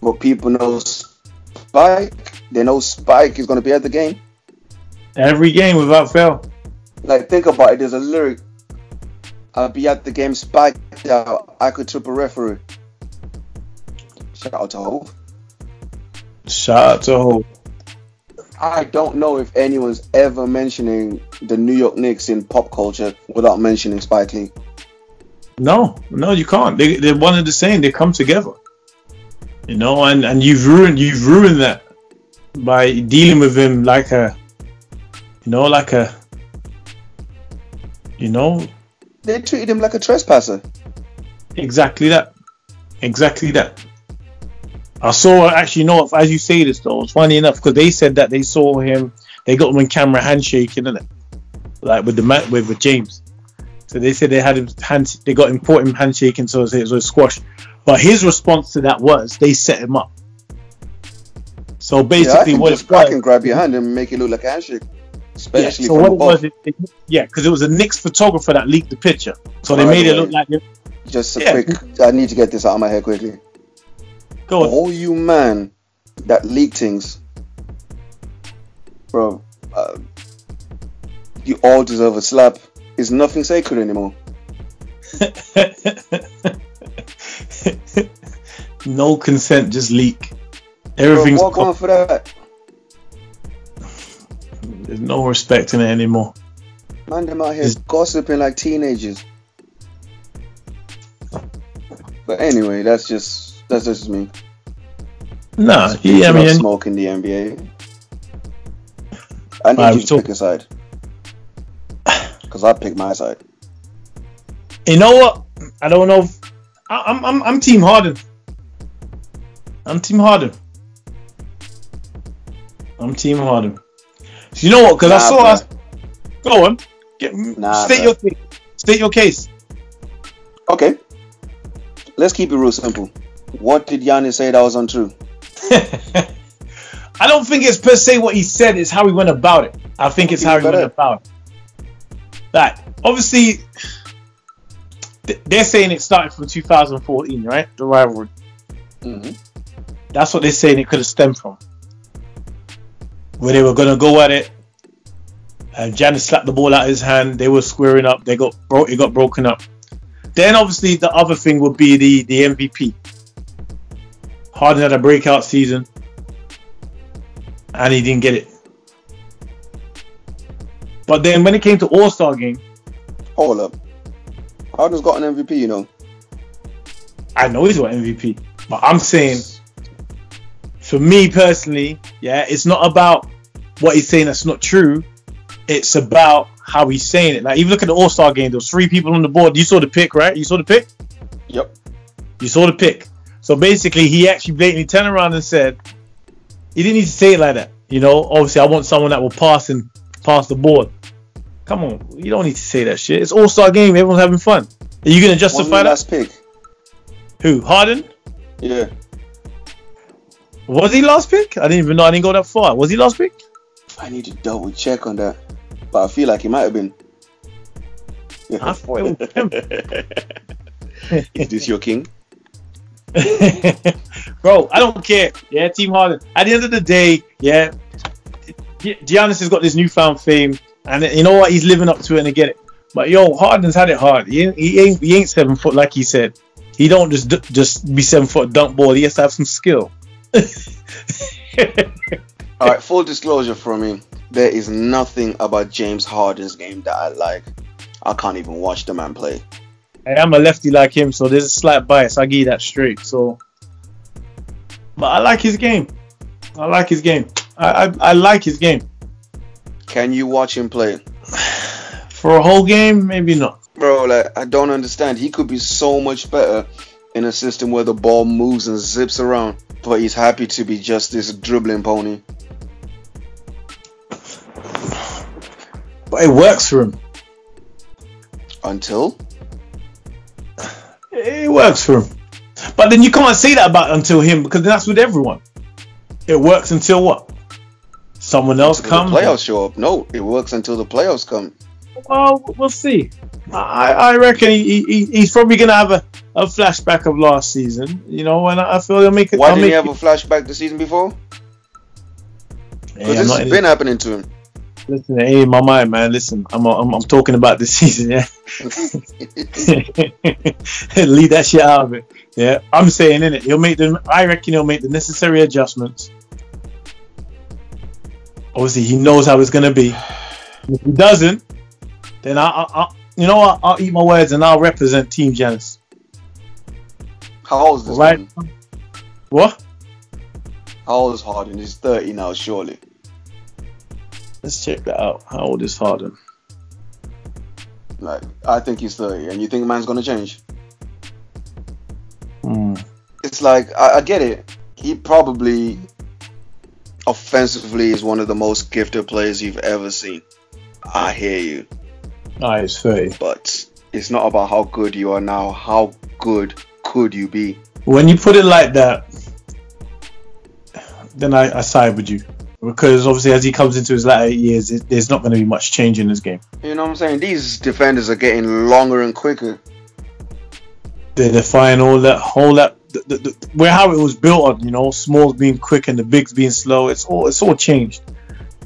But people know Spike. They know Spike is going to be at the game.
Every game without fail.
Like think about it. There's a lyric. I'll be at the game Spike out. I could trip a referee. Shout out to Hov.
Shout out to Hov.
I don't know if anyone's ever mentioning the New York Knicks in pop culture without mentioning Spike Lee.
No, no, you can't. They, they're one and the same. They come together. You know, and, and you've ruined you've ruined that by dealing with him like a, you know, like a, you know,
They treated him like a trespasser.
exactly that, exactly that. I saw actually, you know, as you say this though, it's funny enough because they said that they saw him, they got him in camera handshaking, innit? Like with the ma- with, with James. So they said they had him hand, they got him caught him handshaking, so it was a squash. But his response to that was they set him up. So
Yeah, I
basically,
can
what
just
it was,
crack and grab your hand and make it look like a handshake.
yeah,
Especially
so
from
what it was, it, it- yeah, because it was a Knicks photographer that leaked the picture, so they made it look like
Just a
Yeah.
quick. I need to get this out of my head quickly.
go on.
All you man that leak things, bro. Uh, you all deserve a slap. Is nothing sacred anymore. *laughs*
no consent, just leak.
Bro,
Everything's
walk on for that.
there's no respect in it anymore.
Man, them out here
Is-
gossiping like teenagers. But anyway, that's just that's just me.
Nah,
Speaking
yeah, I mean,
smoke in the NBA. I need
Alright,
you to
so-
pick a side. Cause I pick my side.
you know what? I don't know. If, I, I'm I'm I'm Team Harden. I'm Team Harden. I'm Team Harden. You know what? Because I saw. us go on. Get,
Nah,
state
bruh.
your case. State your case.
Okay. Let's keep it real simple. What did Giannis say that was untrue? *laughs*
I don't think it's per se what he said, it's how he went about it. I think it's how he went about it. That obviously they're saying it started from 2014, right? The rivalry.
Mm-hmm.
That's what they're saying it could have stemmed from. Where they were gonna go at it. And Giannis slapped the ball out of his hand. They were squaring up. They got bro- it got broken up. Then obviously the other thing would be the the MVP. Harden had a breakout season, and he didn't get it. But then when it came to All Star game,
Hold up. Harden's got an MVP, you know.
I know he's got MVP. But I'm saying, for me personally, yeah, it's not about what he's saying that's not true. It's about how he's saying it. Like even look at the All Star game. There was three people on the board. You saw the pick, right? You saw the pick.
Yep.
You saw the pick. So basically, he actually blatantly turned around and said, he didn't need to say it like that. You know, obviously, I want someone that will pass and pass the board. Come on, you don't need to say that shit. It's All Star game. Everyone's having fun. Are you gonna
Wasn't
justify that?
last pick.
Who? Harden?
Yeah.
Was he last pick? I didn't even know. I didn't go that far. Was he last pick?
I need to double check on that. But I feel like he might have been.
I thought it was him. *laughs*
Is this your king? *laughs*
Bro, I don't care. Yeah, Team Harden. At the end of the day, yeah, Giannis has got this newfound fame, and you know what? He's living up to it and I get it. But yo, Harden's had it hard. He ain't, he ain't, he ain't seven foot like he said. He don't just just be seven foot dunk ball. He has to have some skill. *laughs*
All right, full disclosure from me. There is nothing about James Harden's game that I like. I can't even watch the man play.
Hey, I'm a lefty like him, so there's a slight bias. I give you that straight. So, but I like his game. I like his game. I I, I like his game.
Can you watch him play?
For a whole game, maybe not.
Bro, like I don't understand. He could be so much better in a system where the ball moves and zips around, but he's happy to be just this dribbling pony.
But it works for him.
Until
It works for him. But then you can't say that about until him because that's with everyone. It works until what? Someone else
until
comes.
the playoffs show up. No, it works until the playoffs come.
Well, we'll see. I, I reckon he, he, he's probably gonna have a, a flashback of last season. You know, and I, feel he'll make it.
Why didn't he have a flashback the season before? Because
Hey,
this has been happening to him.
Listen, it in my mind, man. Listen, I'm I'm, I'm talking about this *laughs* season, yeah. *laughs* *laughs* Leave that shit out of it. Yeah, I'm saying in it. He'll make the. I reckon he'll make the necessary adjustments. Obviously, he knows how it's gonna be. If he doesn't, then I, I, I you know what? I'll eat my words and I'll represent Team Giannis.
How old is this
Right?
man?
What?
How old is Harden? He's 30 now, surely.
Let's check that out. How old is Harden?
Like, I think he's 30. And you think man's gonna change?
Hmm.
It's like I, I get it. He probably offensively is one of the most gifted players you've ever seen. I hear you,
he's 30.
but it's not about how good you are now. How good could you be?
When you put it like that, then I, I side with you. Because obviously, as he comes into his latter years, it, there's not going to be much change in his game.
You know what I'm saying? These defenders are getting longer and quicker.
They're defying all that, all that, the, the, the, where how it was built on, you know, smalls being quick and the bigs being slow. It's all, it's all changed.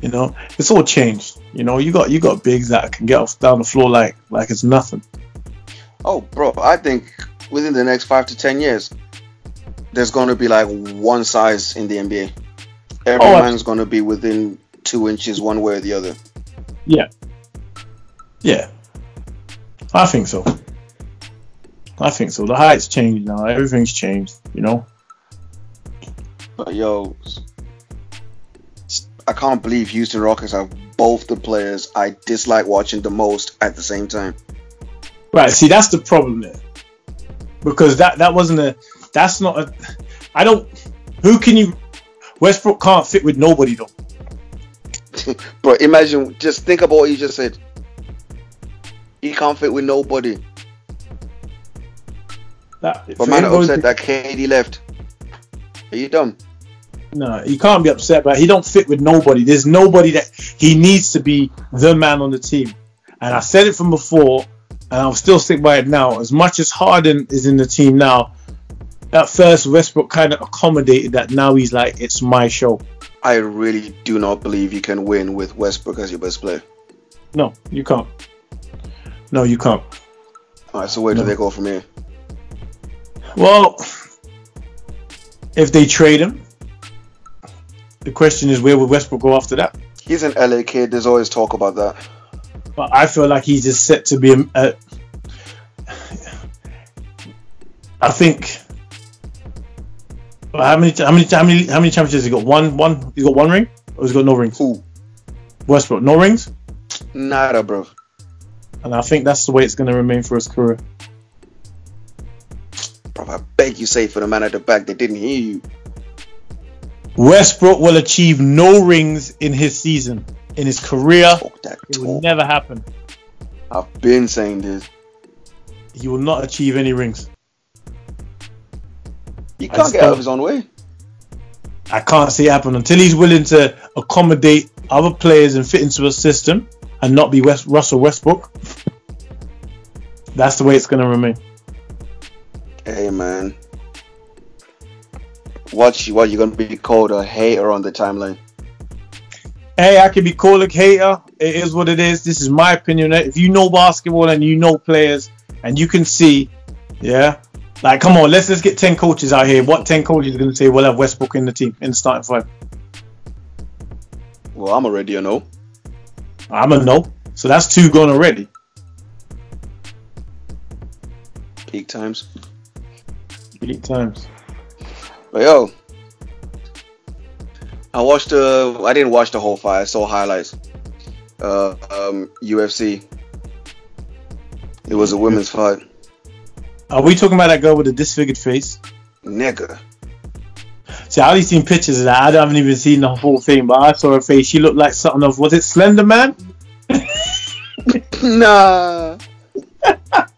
You know, it's all changed. You know, you got, you got bigs that can get off down the floor like, like it's nothing.
Oh, bro, I think within the next five to ten years, there's going to be like one size in the NBA. Every
Oh,
man's going to be within two inches, one way or the other.
Yeah. Yeah. I think so. I think so. The height's changed now. Everything's changed, you know?
But yo, I can't believe Houston Rockets have both the players I dislike watching the most at the same time.
Right, see that's the problem there. Because that that wasn't a that's not a I don't who can you Westbrook can't fit with nobody though. *laughs*
Bro, imagine, just think about what you just said. He can't fit with nobody.
That,
But man, upset that KD left. Are you dumb?
No, he can't be upset, but he don't fit with nobody. There's nobody that he needs to be the man on the team. And I said it from before, and I'll still stick by it now. As much as Harden is in the team now, at first Westbrook kind of accommodated that. Now he's like, it's my show.
I really do not believe you can win with Westbrook as your best player.
No, you can't. No, you can't.
All right, so where
No.
do they go from here?
Well, if they trade him, the question is where would Westbrook go after that?
He's an LA kid. There's always talk about that.
But I feel like he's just set to be a. a I think. How many? How many? How many? How many championships he got? One. One. He's got one ring, or he's got no rings.
Who?
Westbrook, no rings,
Nada, bro.
and I think that's the way it's going to remain for his career.
Bro, I beg you say for the man at the back that didn't hear you.
Westbrook will achieve no rings in his season, in his career. It will never happen.
I've been saying this.
He will not achieve any rings.
He can't get out of his own way.
I can't see it happen until he's willing to accommodate other players and fit into a system and not be West, Russell Westbrook. That's the way it's going to remain.
Hey man. Watch what you're gonna be called a hater on the timeline.
Hey, I can be called a hater. It is what it is. This is my opinion. If you know basketball and you know players and you can see, yeah, like come on, let's let's get ten coaches out here. What ten coaches are going to say we'll have Westbrook in the team in the starting five?
Well, I'm already a no.
I'm a no. So that's two gone already.
Peak times.
Times.
But yo, I watched the. I didn't watch the whole fight. I saw highlights. Uh, um, UFC. It was a women's fight.
Are we talking about that girl with the disfigured face?
Nigga.
See, I only seen pictures of that. I haven't even seen the whole thing, but I saw her face. She looked like something of was it Slender Man? *laughs* *laughs*
Nah. *laughs*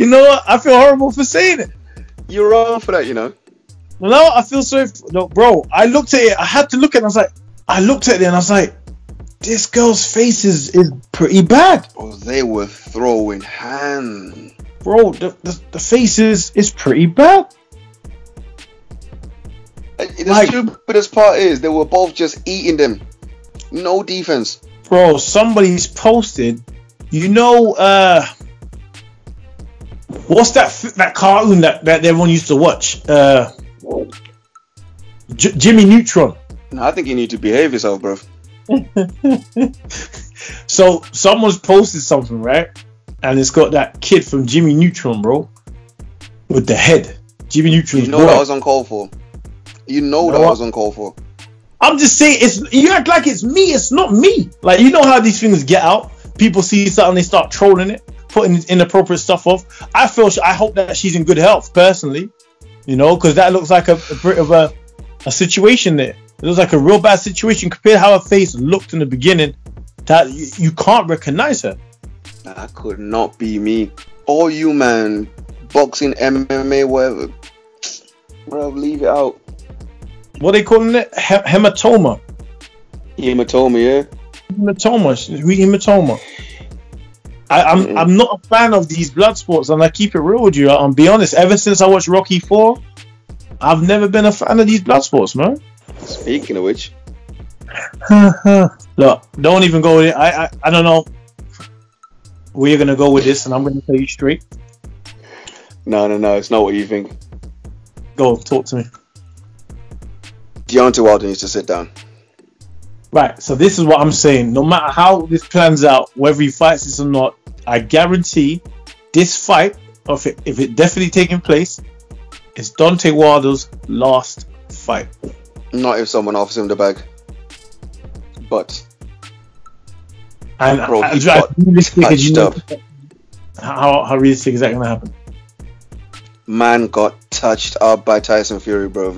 You know what? I feel horrible for saying it.
You're wrong for that, you know.
No, I feel sorry. For, no, bro, I looked at it. I had to look at it. And I was like, I looked at it and I was like, this girl's face is, is pretty bad,
Oh, they were throwing hands.
bro. The, the, the face is is pretty bad.
The
Like-
stupidest part is they were both just eating them. No defense.
bro, somebody's posted. You know, uh, what's that that cartoon that, that everyone used to watch? Uh, J- Jimmy Neutron.
No, I think you need to behave yourself, bro. *laughs*
So someone's posted something, right? And it's got that kid from Jimmy Neutron, bro, with the head. Jimmy Neutron.
You know
boy.
that was uncalled for. You know
You
that
know what?
was uncalled for.
I'm just saying, it's you act like it's me. It's not me. Like you know how these things get out. People see something, they start trolling it, putting inappropriate stuff off. I feel, I hope that she's in good health, personally. You know, because that looks like a, a bit of a, a situation there. It looks like a real bad situation compared to how her face looked in the beginning. That you, you can't recognize her.
That could not be me. Or you, man. Boxing, MMA, whatever. Bro, leave it out.
What they calling it? He- hematoma.
Hematoma, yeah?
Hematoma. Hematoma. I, I'm
Mm-mm.
I'm not a fan of these blood sports, and I keep it real with you. I'll be honest. Ever since I watched Rocky Four, I've never been a fan of these blood sports, man.
Speaking of which, *laughs*
Look, don't even go with it. I, I I don't know you're gonna go with this, and I'm gonna tell you straight.
no, no, no, it's not what you think.
Go talk to me.
Deontay Wilder needs to sit down.
Right. So this is what I'm saying. No matter how this plans out, whether he fights this or not, I guarantee this fight, if it, if it definitely taking place, is Deontay Wilder's last fight.
Not if someone offers him the bag. But
And
Bro,
I- I-
got
realistic is you know how how realistic is that gonna happen?
man got touched up by Tyson Fury, bro.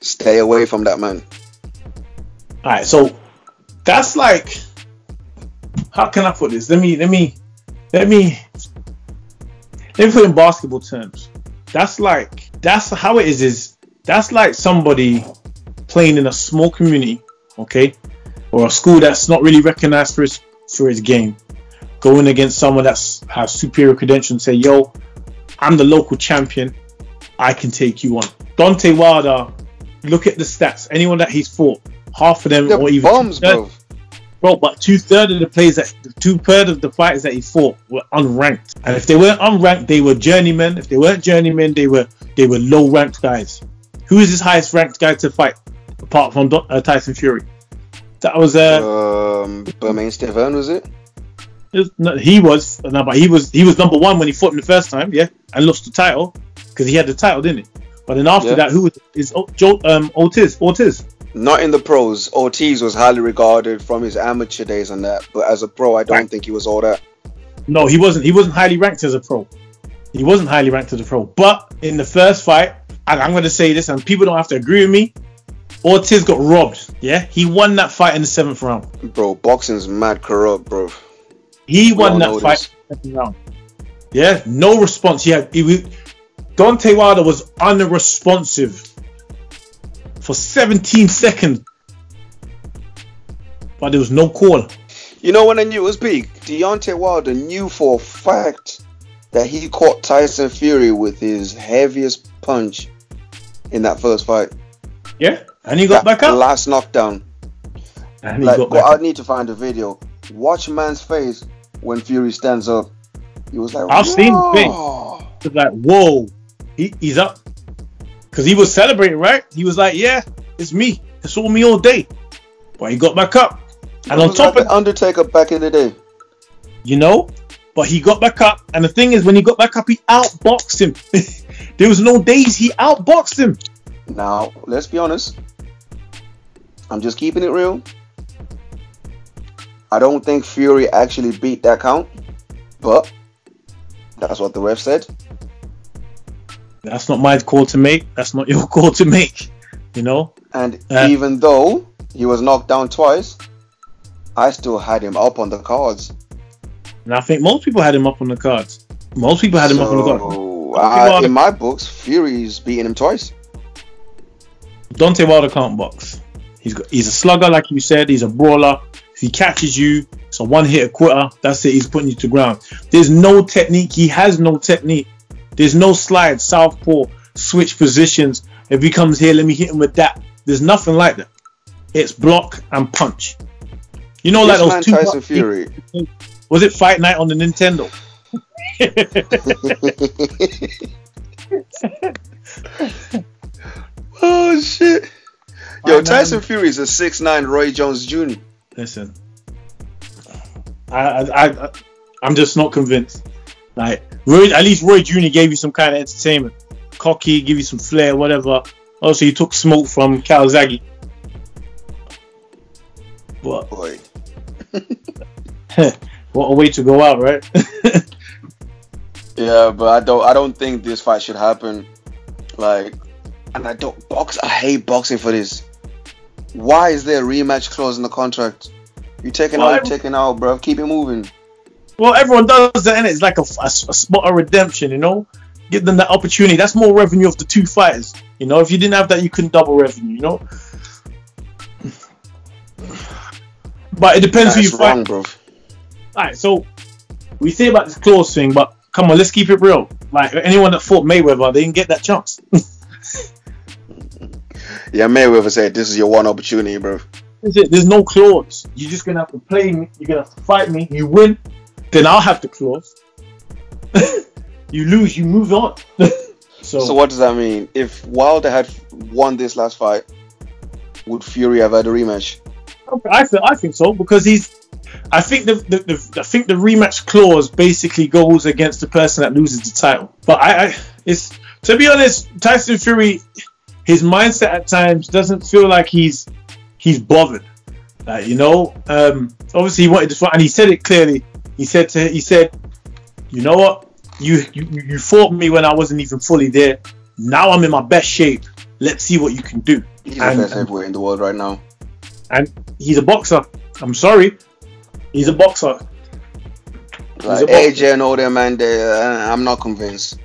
Stay away from that man.
All right, so that's like, how can I put this? Let me let me let me let me put it in basketball terms. That's like that's how it is. Is that's like somebody playing in a small community, okay, or a school that's not really recognized for its for its game, going against someone that's has superior credentials and say, "Yo, I'm the local champion. I can take you on." Deontay Wilder, look at the stats. Anyone that he's fought, half of them
They're
or even
bombs, bro.
Bro, but two thirds of the players that two thirds of the fighters that he fought were unranked, and if they weren't unranked, they were journeymen. If they weren't journeymen, they were they were low ranked guys. Who is his highest ranked guy to fight apart from uh, Tyson Fury? That was uh,
Um, Bermane Stiverne, was it?
it was- no, he was no, but he was he was number one when he fought him the first time, yeah, and lost the title because he had the title, didn't he? But then after
Yeah.
that, who was is O- Joe um Ortiz? Ortiz.
Not in the pros. Ortiz was highly regarded from his amateur days and that, but as a pro, I don't
Right.
think he was all that.
No, he wasn't. He wasn't highly ranked as a pro. He wasn't highly ranked as a pro. But in the first fight, and I'm going to say this, and people don't have to agree with me. Ortiz got robbed. Yeah, he won that fight in the seventh round.
Bro, boxing's mad corrupt, bro.
He
We
won that fight in the second round. Yeah, no response. He had. He was, Deontay Wilder was unresponsive for 17 seconds, but there was no call.
You know when I knew it was big? Deontay Wilder knew for a fact that he caught Tyson Fury with his heaviest punch in that first fight.
Yeah, and he got
that
back up.
Last knockdown.
And he
Like,
got back
I need to find a video. Watch man's face when Fury stands up. He was like,
I've seen the face.
"Whoa."
like, whoa, he, he's up. Because he was celebrating, right? He was like, yeah, it's me. It's all me all day. But he got back up. And on top
like
of
the Undertaker back in the day.
you know, but he got back up. And the thing is, when he got back up, he outboxed him. *laughs* there was no days he outboxed him.
Now, let's be honest. I'm just keeping it real. I don't think Fury actually beat that count, but that's what the ref said.
That's not my call to make. That's not *laughs* your call to make. You know?
And
Uh,
even though he was knocked down twice, I still had him up on the cards.
And I think most people had him up on the cards. Most people had him up on the cards.
Uh, in my books, Fury's beating him twice.
Deontay Wilder can't box. He's got, he's a slugger, like you said. He's a brawler. If he catches you, it's a one hit quitter. That's it. He's putting you to ground. There's no technique. He has no technique. There's no slide, southpaw, switch positions, If he comes here, let me hit him with that. There's nothing like that. It's block and punch. You know, like those two.
Tyson Fury.
Was it Fight Night on the Nintendo? *laughs*
oh shit. Yo, Tyson. Fury is a six nine Roy Jones Jr.
Listen, I, I, I, I'm just not convinced. Like, Roy, at least Roy Jr. gave you some kind of entertainment, cocky, give you some flair, whatever. Also, he took smoke from Calzaghe. But
Boy. *laughs*
what a way to go out, right?
Yeah, but I don't I don't think this fight should happen. Like and I don't box I hate boxing for this. Why is there a rematch clause in the contract? You taking
Well,
out, you taking out, bro. Keep it moving.
Well, everyone does that, and it's like a, a, a spot of redemption, you know. Give them that opportunity. That's more revenue of the two fighters. You know, if you didn't have that, you couldn't double revenue. You know. But it depends who you
That's
fight.
bro.
Alright, so we say about this clause thing, but come on, let's keep it real. Like anyone that fought Mayweather, they didn't get that chance. *laughs*
Yeah, Mayweather said this is your one opportunity, bro.
That's it. There's no clause. You're just gonna have to play me. You're gonna have to fight me. You win, then I'll have the clause. *laughs* you lose, you move on. *laughs* so,
So what does that mean? If Wilder had won this last fight, would Fury have had a rematch?
I think I think so because he's. I think the, the, the I think the rematch clause basically goes against the person that loses the title. But I, I it's to be honest, Tyson Fury, his mindset at times doesn't feel like he's he's bothered. Like, you know, um, obviously he wanted to fight, and he said it clearly. He said to he said, you know what, you you you fought me when I wasn't even fully there. Now I'm in my best shape. Let's see what you can do.
He's the best heavyweight in the world right now.
And he's a boxer. I'm sorry, he's a boxer.
Like
a boxer.
AJ and all them man, they, uh, I'm not convinced.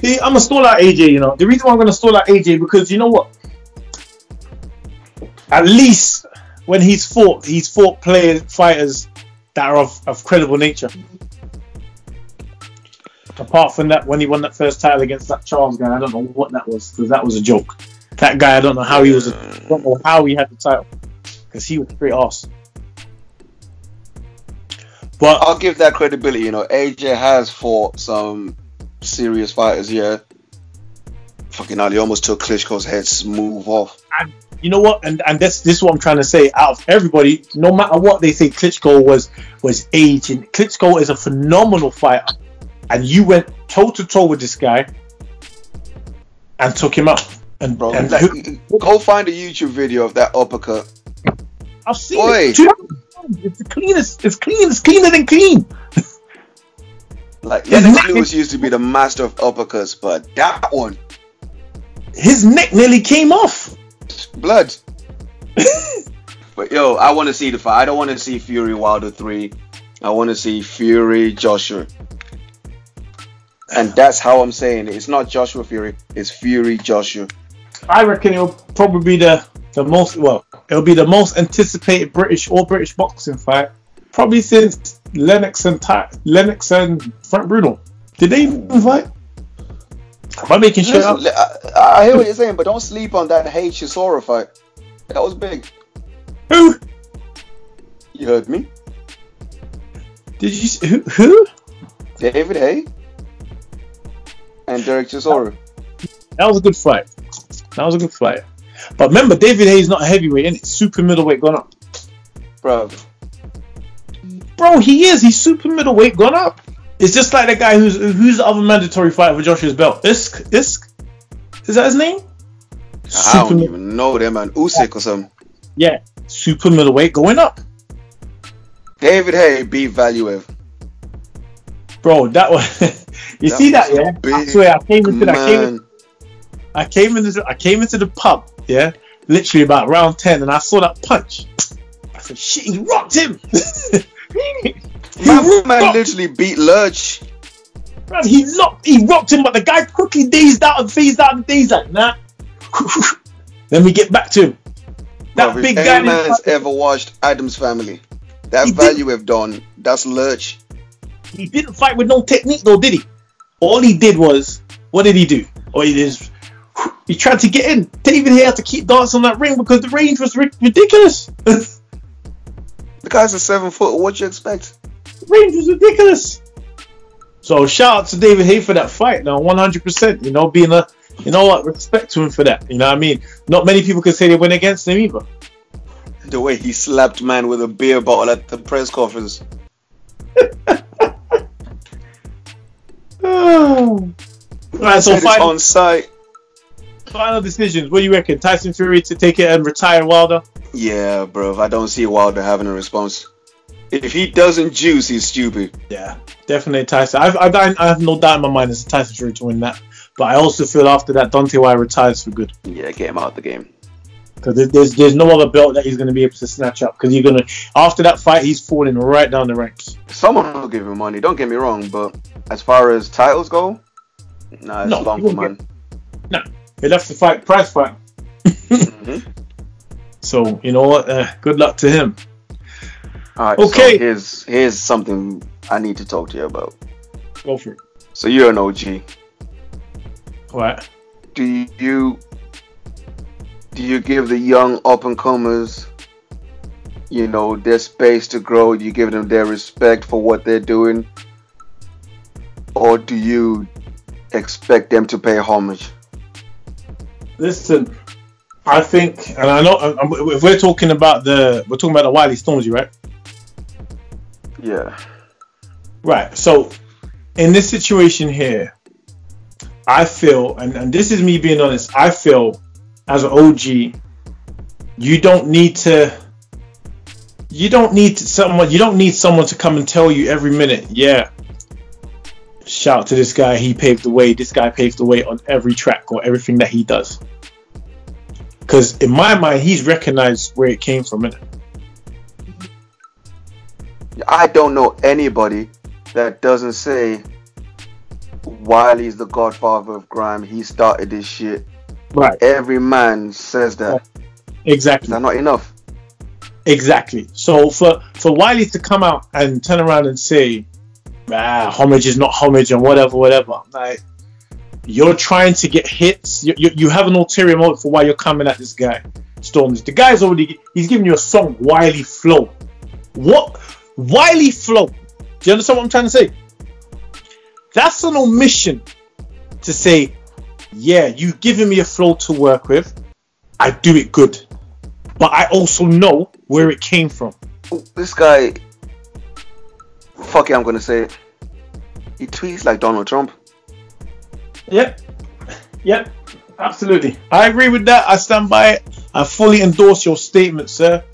See, I'm gonna stall out AJ. You know, the reason why I'm gonna stall out AJ because you know what? At least when he's fought, he's fought players, fighters that are of, of credible nature. Apart from that, when he won that first title against that Charles guy, I don't know what that was because that was a joke. That guy, I don't know how he was. A, I don't know how he had the title because he was straight ass. But
I'll give that credibility. You know, AJ has fought some serious fighters. Yeah. Fucking he almost took Klitschko's head smooth off.
And you know what? And and this this is what I'm trying to say. Out of everybody, no matter what they say, Klitschko was was aging. Klitschko is a phenomenal fighter, and you went toe to toe with this guy and took him out. And,
Bro,
and
like,
who-
go find a YouTube video of that uppercut.
I've seen
Oi.
it. Two- It's the cleanest. It's clean. It's cleaner than clean.
Like Lennox Lewis used to be the master of uppercuts, but that one,
His neck nearly came off.
blood. *laughs* but yo, I want to see the fight. I don't want to see Fury Wilder three. I want to see Fury Joshua. And that's how I'm saying it. It's not Joshua Fury. It's Fury Joshua.
I reckon it'll probably be the the most well. It'll be the most anticipated British or British boxing fight probably since Lennox and Ty, Lennox and Frank Bruno. Did they even fight? Am I making shit up?
Listen, I, I hear what you're saying, but don't sleep on that Haye Chisora fight. That was big.
Who
You heard me.
did you? Who? who?
David Haye and Derek Chisora.
That was a good fight. That was a good fight. But remember, David Haye's not a heavyweight, and it's super middleweight gone up.
Bro,
Bro, he is. He's super middleweight gone up. It's just like the guy who's who's the other mandatory fighter for Joshua's belt. Isk, Isk, is that his name?
I
Super
don't even know them, man. Usyk or something.
yeah, super middleweight going up.
David Haye beat Valuev.
Bro, that was *laughs* you
That
see that, yeah? I swear, I came into that. I came, in- I came into, I came into the pub, yeah, literally about round ten, and I saw that punch. I said, "Shit, he rocked him." *laughs* *laughs*
man
rocked,
literally beat Lurch.
man, he locked, he rocked him, but the guy quickly dazed out and phased out and dazed like, nah. Let me get back to him. That
Bro,
big guy.
man's ever watched Addams Family, that
He did.
Valuev done, that's Lurch.
He didn't fight with no technique though, did he? All he did was, what did he do? All he just, *sighs* He tried to get in. David Haye had to keep dancing on that ring because the range was ri- ridiculous. the *laughs*
The guy's a seven foot. What you expect?
Range was ridiculous. So shout out to David Haye for that fight. Now, 100%. You know, being a, you know what, respect to him for that. You know what I mean? Not many people can say they went against him either.
The way he slapped man with a beer bottle at the press conference. *sighs* oh.
Right, so
Said
final,
on site.
final decisions. What do you reckon? Tyson Fury to take it and retire Wilder?
Yeah, bro. I don't see Wilder having a response. If he doesn't juice, he's stupid.
Yeah, definitely Tyson. I've, I, don't- I have no doubt in my mind it's Tyson Fury to win that. But I also feel after that, Deontay Wilder retires for good.
Yeah, get him out of the game.
Because there's there's no other belt that he's going to be able to snatch up. Because you're gonna after that fight, he's falling right down the ranks.
Someone will give him money. Don't get me wrong, but as far as titles go, nah, it's
No,
long for
won't
man.
He left the fight, prize fight.
Mhm. *laughs*
So you know what? Uh, good luck to him.
All right.
Okay.
So here's here's something I need to talk to you about.
Go for it.
So you're an OG.
What?
Do you do you give the young up and comers, you know, their space to grow? Do you give them their respect for what they're doing, or do you expect them to pay homage?
Listen, I think, and I know if we're talking about the we're talking about the Wiley Stormzy, right?
Yeah.
Right. So in this situation here, I feel, and, and this is me being honest, I feel as an OG, you don't need to. You don't need someone. You don't need someone to come and tell you every minute. Yeah. Shout to this guy. He paved the way. This guy paved the way on every track or everything that he does. Because in my mind, he's recognized where it came from. innit?
I don't know anybody that doesn't say Wiley's the godfather of grime. He started this shit.
Right.
Every man says that.
Exactly.
Is that not enough?
Exactly. So for for Wiley to come out and turn around and say, ah, homage is not homage and whatever, whatever, like you're trying to get hits. You, you, you have an ulterior motive for why you're coming at this guy, Storms. The guy's already he's giving you a song, Wiley Flow. What Wiley Flow? Do you understand what I'm trying to say? That's an omission to say, yeah, you've given me a flow to work with. I do it good but I also know where it came from.
This guy, fuck it, I'm gonna say it. He tweets like Donald Trump.
Yep. Yep. Absolutely. I agree with that. I stand by it. I fully endorse your statement, sir.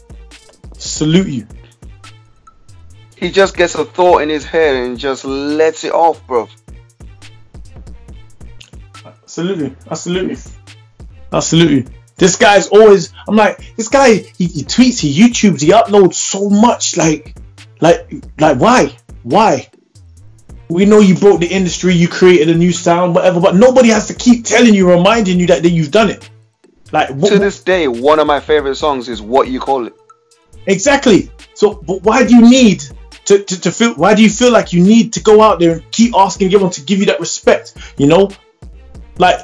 Salute you.
He just gets a thought in his head and just lets it off, bro.
Absolutely. Absolutely. Absolutely. This guy's always. I'm like, this guy. He, he tweets. He YouTubes. He uploads so much. Like, like, like, why? Why? We know you broke the industry. You created a new sound, whatever. But nobody has to keep telling you, reminding you that, that you've done it. Like, what,
To this day, one of my favorite songs is "What You Call It."
Exactly. So, but why do you need to, to, to feel? Why do you feel like you need to go out there and keep asking everyone to give you that respect? You know, like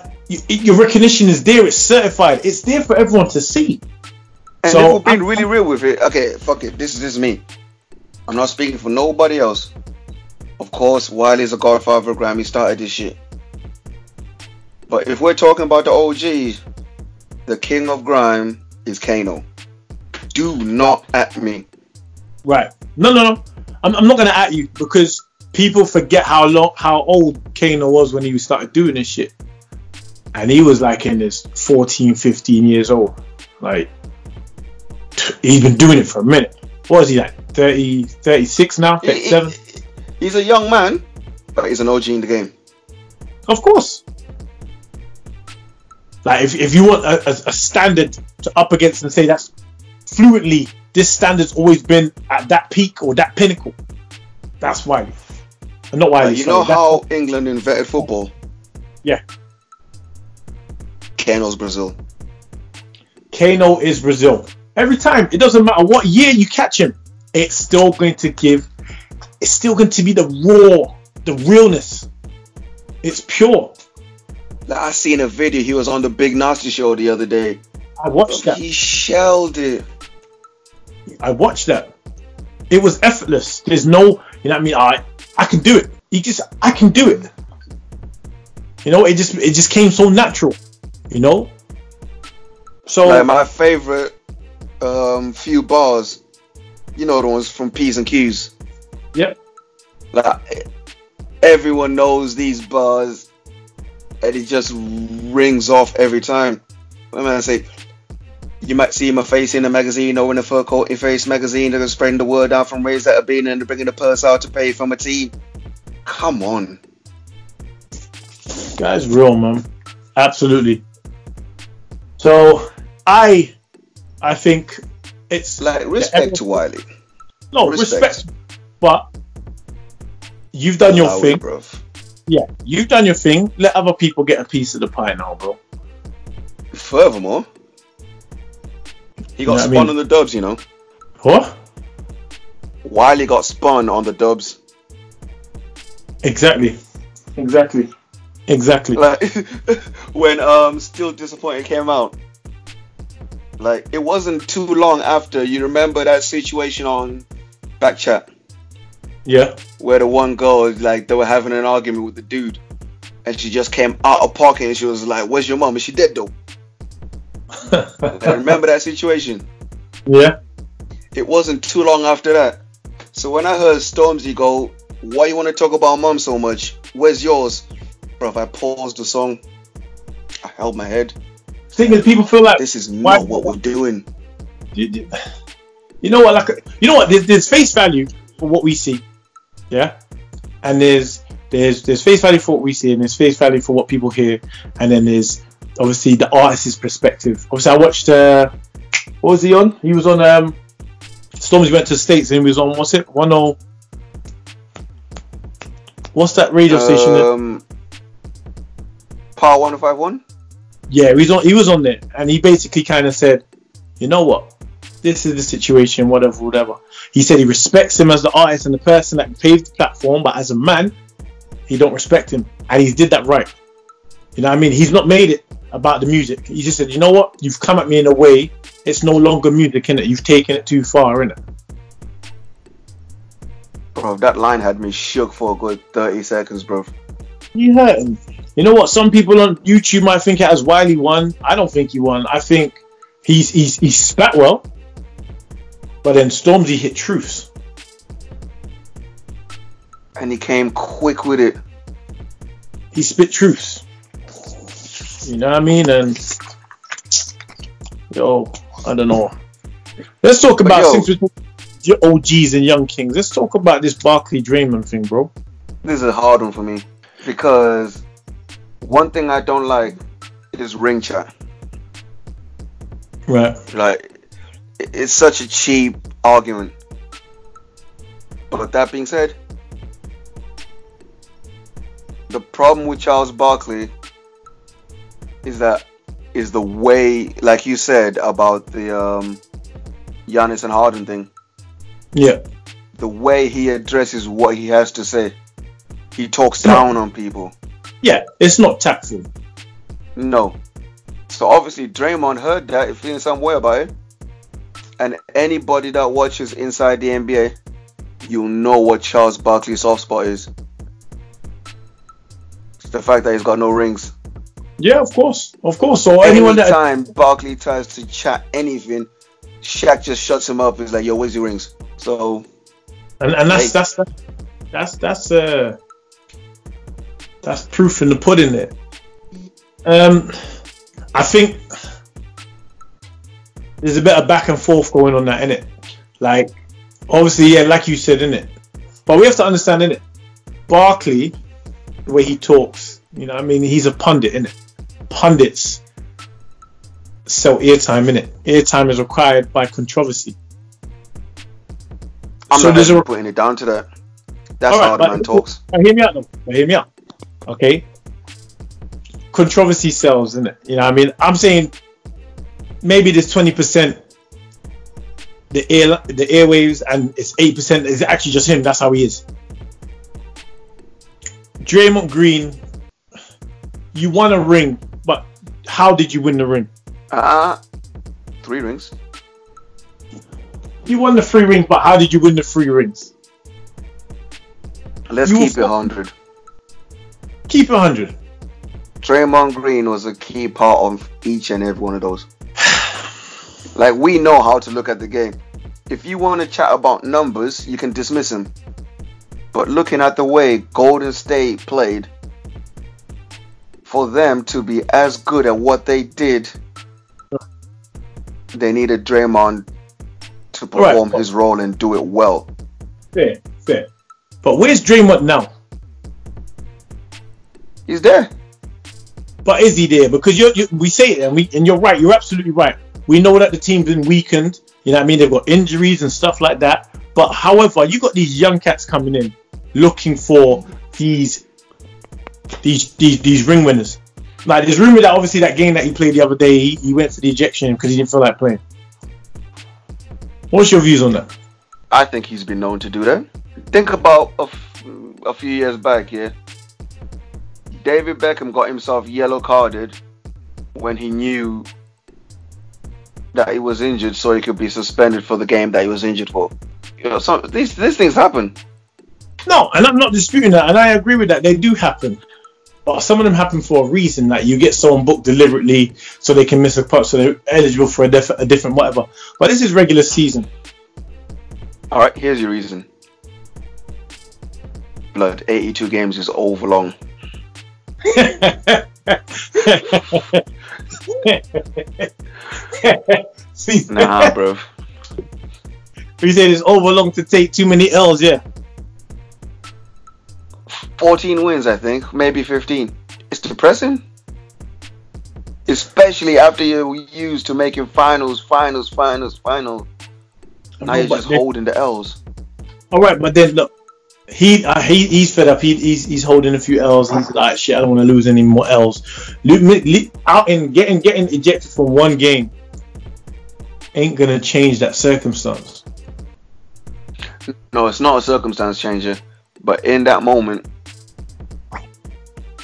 your recognition is there. It's certified. It's there for everyone to see.
And
So,
if we're being
I'm-
really real with it, okay, fuck it. This is this is me. I'm not speaking for nobody else. Of course, Wiley's a godfather of Grammy started this shit. But if we're talking about the OGs, the king of grime is Kano. Do not at me.
Right. No, no, no. I'm, I'm not gonna at you because people forget how long, how old Kano was when he started doing this shit, and he was like in his 14, 15 years old. Like he's been doing it for a minute. What is he like? 30, 36 now?
He- he-
37?
he's a young man, but he's an OG in the game.
Of course. Like if, if you want a, a, a standard to up against and say that's fluently this standard's always been at that peak or that pinnacle, that's Wiley. And not Wiley.
you
sorry,
know how England invented football?
Yeah.
Kano's Brazil.
Kano is Brazil. Every time, it doesn't matter what year you catch him, it's still going to give. It's still going to be the raw, the realness. It's pure.
Like, I seen a video. He was on the Big Narstie show the other day.
I watched that.
He shelled it.
I watched that. It was effortless. There's no, you know what I mean? I I can do it. He just I can do it. You know, it just it just came so natural. You know. So
Like my favorite um, few bars, you know the ones from P's and Q's.
Yep.
Like everyone knows these bars, and it just rings off every time. Mean, I say, you might see my face in a magazine or in a fur coat in face magazine. They're spreading the word out from raise that have been and bringing the purse out to pay for my team. Come on.
Guy's real, man. Absolutely. So I I think it's
Like respect to Wiley.
no
respect.
respect. but you've done your
Allow it,
thing.
bruv.
Yeah, you've done your thing. Let other people get a piece of the pie now, bro.
Furthermore, he got
You know what I
spun
mean?
on the dubs, you know.
What?
Wiley got spun on the dubs.
Exactly. Exactly. Exactly.
Like *laughs* when um Still Disappointed came out. Like it wasn't too long after you remember that situation on Backchat
Yeah.
where the one girl like they were having an argument with the dude and she just came out of pocket and she was like, Where's your mom? And she dead though. Like, remember that situation?
yeah.
It wasn't too long after that. So when I heard Stormzy go, Why you wanna talk about mom so much? Where's yours? Bro, I paused the song. I held my head.
Thing is, people feel like
This is
Why-
not what we're doing.
you, you- you know what? Like, you know what? There's, there's face value for what we see, yeah, and there's there's there's face value for what we see, and there's face value for what people hear, and then there's obviously the artist's perspective. Obviously, I watched. Uh, what was he on? He was on. Um, Stormzy went to the states, and he was on. What's it? One oh. What's that radio station? that-
Um, Power 1051?
Yeah, he was on. He was on there, and he basically kind of said, "You know what? This is the situation. Whatever, whatever." He said he respects him as the artist and the person that paved the platform, but as a man, he don't respect him, and he did that right. You know what I mean? He's not made it about the music. He just said, "You know what? You've come at me in a way. It's no longer music, in it. You've taken it too far, in it."
Bro, that line had me shook for a good 30 seconds, bro.
You hurt him. You know what? Some people on YouTube might think it as Wiley won. I don't think he won. I think he's he's he spat well, but then Stormzy hit truths.
And he came quick with it.
He spit truths. You know what I mean? And yo, I don't know. Let's talk
But
about
yo-
since we're your OGs and young kings. Let's talk about this Barkley Draymond thing, bro.
This is a hard one for me. Because one thing I don't like is ring chat.
Right.
Like, it's such a cheap argument. But that being said, the problem with Charles Barkley is that is the way, like you said about the um, Giannis and Harden thing,
Yeah.
the way he addresses what he has to say. He talks down on people.
Yeah. It's not tactful.
No. So obviously Draymond heard that, feeling some way about it. And anybody that watches inside the NBA, you'll know what Charles Barkley's soft spot is. It's the fact that he's got no rings.
Yeah, of course, of course. So anyone that
time Barkley tries to chat anything, Shaq just shuts him up. He's like, "Yo, where's your rings?" So
and, and that's
Hey.
that's that's that's uh that's proof in the pudding there. Um, I think there's a bit of back and forth going on that in it. Like, obviously, yeah, like you said, in it. But we have to understand in it. Barkley, the way he talks, you know, I mean, he's a pundit in it. Pundits sell airtime in it. Airtime is required by controversy.
I'm
So
not
there's a-
putting it down to that. That's
right,
how the man talks.
Now, hear me out though. Now, hear me out. Okay. Controversy sells, isn't it? You know what I mean? I'm saying maybe there's 20% the air the airwaves and it's 8% is actually just him. That's how he is. Draymond Green, you want a ring, how did you win the ring?
Uh, three rings.
You won the three rings, but how did you win the three rings?
Let's
You
keep it 100.
Keep it 100.
Draymond Green was a key part of each and every one of those. *sighs* Like we know how to look at the game. If you want to chat about numbers, you can dismiss him. But looking at the way Golden State played, for them to be as good at what they did, they needed Draymond to
Right.
perform his role and do it well.
Fair, fair. But where's Draymond now?
He's there.
But is he there? Because you're, you we say it, and we and you're right. You're absolutely right. We know that the team's been weakened. You know what I mean? They've got injuries and stuff like that. But however, you got these young cats coming in, looking for these these these, these ring winners. Like there's rumor that obviously that game that he played the other day, he, he went for the ejection because he didn't feel like playing. What's your views on that?
I think he's been known to do that. Think about a, f- a few years back, yeah. David Beckham got himself yellow carded when he knew that he was injured, so he could be suspended for the game that he was injured for. You know, some these these things happen.
No, and I'm not disputing that, and I agree with that. They do happen, but some of them happen for a reason. Like you get someone booked deliberately so they can miss a putt, so they're eligible for a, def- a different whatever. But this is regular season.
All right, here's your reason. Blood, 82 games is over long. *laughs*
See,
Nah, bro.
you said it's over long to take too many L's. Yeah,
14 wins, I think, maybe 15. It's depressing. Especially after you're used to making finals, finals, finals, finals. Now you're just
then-
holding the L's.
all right, but then look, he uh, he he's fed up. He, he's he's holding a few L's. He's like, shit, I don't want to lose any more L's. Lo- mi- li- Out and getting getting ejected from one game ain't gonna change that circumstance.
No, it's not a circumstance changer. But in that moment,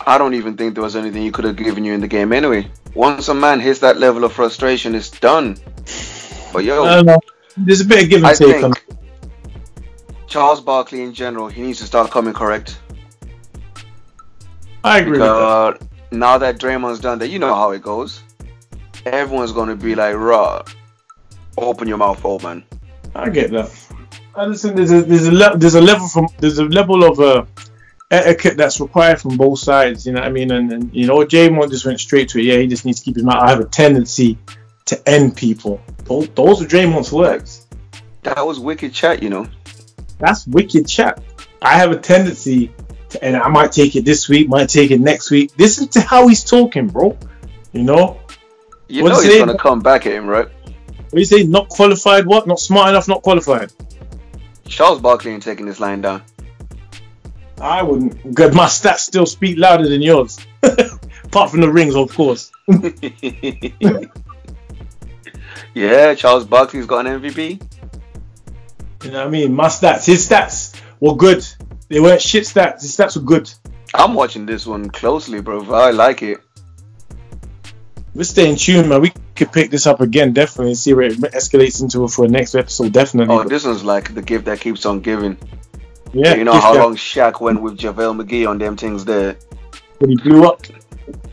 I don't even think there was anything he could have given you in the game anyway. Once a man hits that level of frustration, it's done. But yo.
There's a bit of give and
I
take on.
Charles Barkley in general, he needs to start coming correct.
I agree with that.
Now that Draymond's done that, you know how it goes. Everyone's gonna be like, "Raw, open your mouth, old man."
I get that. I listen. There's a there's a le- there's a level from there's a level of uh, etiquette that's required from both sides. You know what I mean? And, and you know, Draymond just went straight to it. Yeah, he just needs to keep his mouth. I have a tendency to end people. Those, those are Draymond's words.
That was wicked chat, you know.
That's wicked chat. I have a tendency to, and I might take it this week, might take it next week. This is to how he's talking, bro. You know,
You
What's
know he's gonna come back at him, right?
what do you say? Not qualified? What? Not smart enough? Not qualified?
Charles Barkley ain't taking this line down.
I wouldn't. Good, my stats still speak louder than yours. *laughs* Apart from the rings, of course. *laughs*
yeah, Charles Barkley's got an MVP.
You know what I mean? My stats, his stats were good. They weren't shit stats. His stats were good.
I'm watching this one closely, bro. I like it.
We're staying tuned, man. We could pick this up again, definitely, and see where it escalates into for the next episode, definitely.
Oh, this one's like the gift that keeps on giving.
Yeah,
you know how long Shaq went with JaVale McGee on them things there.
when he blew up.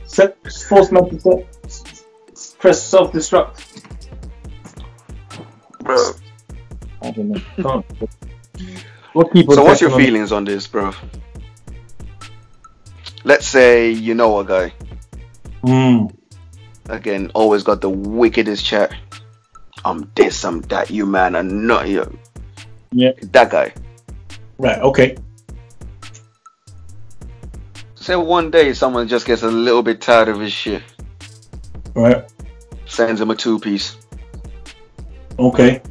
Set, force man to set, press self destruct.
Bro.
I don't know. What people?
So what's your
on-
feelings on this, bro? Let's say you know a guy.
Mm.
Again, always got the wickedest chat. I'm this, I'm that, you man, I'm not you.
Yeah.
That guy.
Right. Okay.
Say one day someone just gets a little bit tired of his shit,
Right.
sends him a two piece.
Okay.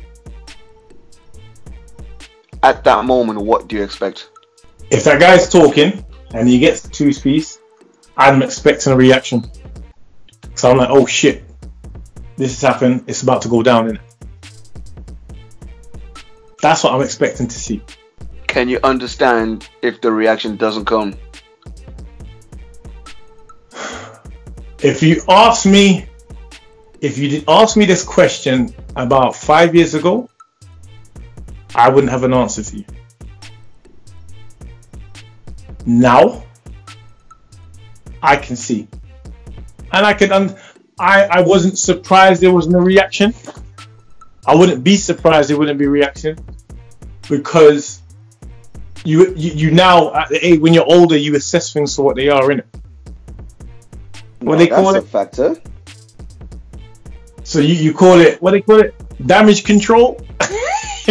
At that moment, what do you expect?
If that guy's talking and he gets the two piece, I'm expecting a reaction. So I'm like, oh shit, this has happened. It's about to go down. In That's what I'm expecting to see.
Can you understand if the reaction doesn't come?
if you ask me, if you did ask me this question about five years ago, I wouldn't have an answer for you. Now, I can see, and I can. Un- I I wasn't surprised there wasn't a reaction. I wouldn't be surprised there wouldn't be reaction because you you, you now at the age when you're older you assess things for what they are in it. What
No,
they
that's
call
a
it?
factor.
So you, you call it what do they call it? Damage control. *laughs*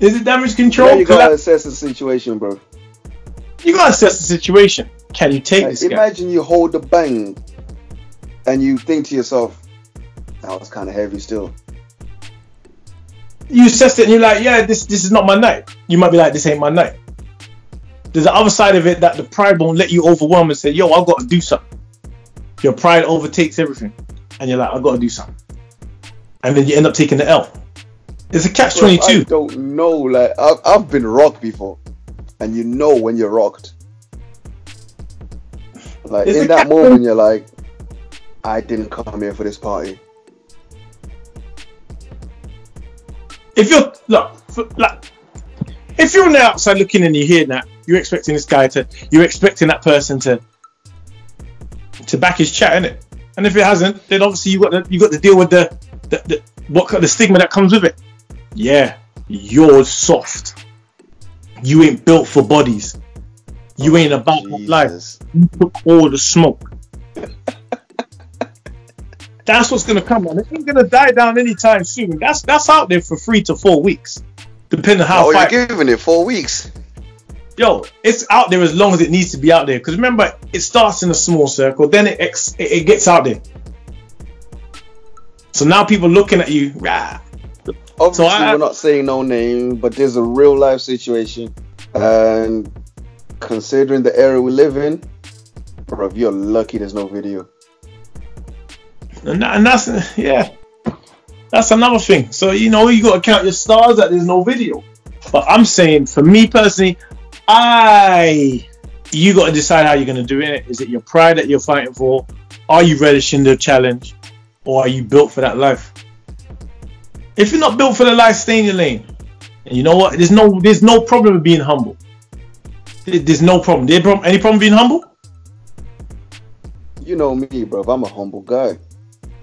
Is it damage control?
Yeah, you gotta assess the situation, bro.
you gotta assess the situation. Can you take
Like,
this guy?
imagine you hold the bang, and you think to yourself, "That was kind of heavy still."
You assess it and you're like, yeah, this this is not my night. You might be like, this ain't my night. There's the other side of it that the pride won't let you overwhelm and say, yo, I've got to do something. Your pride overtakes everything, and you're like, I've got to do something, and then you end up taking the L. It's a catch
Bro,
twenty
I don't know. Like I've, I've been rocked before, and you know when you're rocked. Like
It's
in that moment, you're like, "I didn't come here for this party."
If you're look, f- like, if you're on the outside looking and you hear that, you're expecting this guy to, you're expecting that person to, to back his chat in it. And if it hasn't, then obviously you got to, you got to deal with the, the, the what the stigma that comes with it. Yeah, you're soft. You ain't built for bodies. You ain't about life.
Jesus.
You took all the smoke. That's what's gonna come on. It ain't gonna die down anytime soon. That's that's out there for three to four weeks, depending on how
Oh,
fight.
you're giving it four weeks.
Yo, it's out there as long as it needs to be out there. Because remember, it starts in a small circle, then it ex- it, gets out there. So now people looking at you. Rah.
Obviously,
I-
we're not saying no name, but there's a real life situation, and considering the era we live in, bro, you're lucky there's no video.
And, that, and that's yeah, that's another thing. So you know you got to count your stars that there's no video. But I'm saying for me personally, I you got to decide how you're gonna do it. Is it your pride that you're fighting for? Are you relishing the challenge, or are you built for that life? If you're not built for the life, stay in your lane. And you know what? There's no there's no problem with being humble. There's no problem. There prob- any problem being humble?
You know me, bro. I'm a humble guy.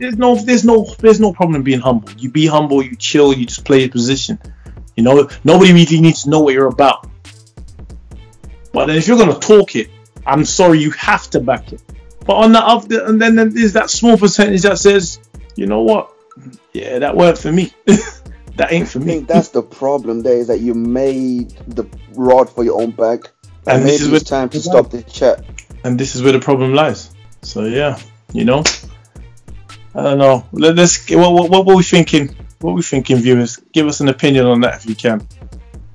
There's no there's no there's no problem in being humble. You be humble, you chill, you just play your position. You know, nobody really needs to know what you're about. But if you're gonna talk it, I'm sorry, you have to back it. But on the other, and then then there's that small percentage that says, you know what? Yeah, that weren't for me. *laughs* that ain't for
I
me.
think that's the problem there is that you made the rod for your own back.
And
And
this is
it's time to stop the chat.
and this is where the problem lies. So yeah, you know, I don't know. Let, us what, what what were we thinking? What were we thinking, viewers? Give us an opinion on that if you can.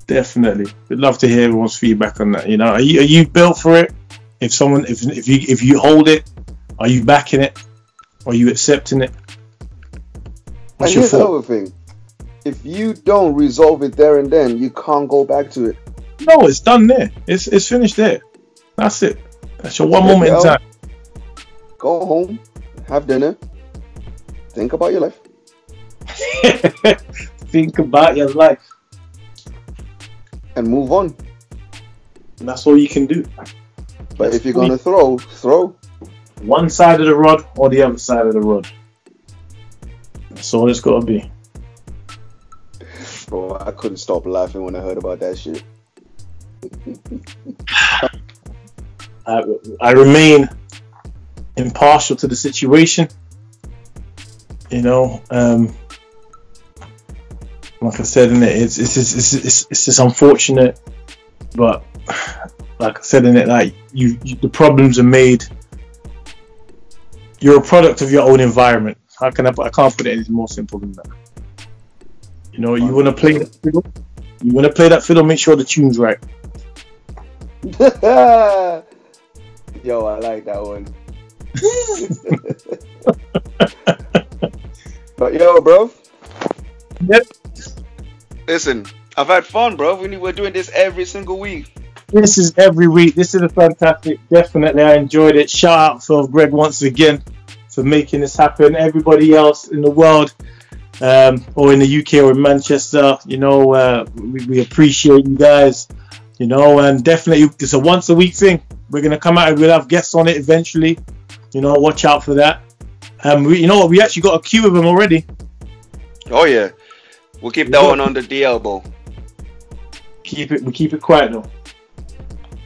Definitely, we'd love to hear everyone's feedback on that. You know, are you are you built for it? If someone, if if you if you hold it, are you backing it? Are you accepting it?
And
What's your
here's another thing. If you don't resolve it there and then, you can't go back to it.
No, it's done there. It's it's finished there. That's it. That's your one moment in time.
Go home, have dinner, think about your life. *laughs*
Think about your life.
and move on.
And that's all you can do.
But if you're gonna throw, throw.
one side of the rod or the other side of the rod. That's all it's got to be.
Bro, I couldn't stop laughing when I heard about that shit. *laughs*
I, I remain impartial to the situation. You know, um, like I said in it, it's it's it's, it's, it's, it's just unfortunate, but like I said in it, like you, you the problems are made. You're a product of your own environment. How can I? I can't put it any more simple than that. You know, you want to play that fiddle. You want to play that fiddle. Make sure the tune's right. *laughs*
Yo, I like that one. *laughs* *laughs* but yo, bro.
Yep.
Listen, I've had fun, bro. We we're doing this every single week.
This is every week. This is a fantastic. Definitely, I enjoyed it. Shout out Phil Greg once again for making this happen. Everybody else in the world, um, or in the UK or in Manchester, you know, uh, we, we, appreciate you guys. You know, and definitely it's a once a week thing. We're gonna come out. And we'll have guests on it eventually. You know, watch out for that. Um, we, you know what? We actually got a queue of them already.
Oh yeah, we'll keep that one on the DL elbow.
Keep it. We keep it quiet though.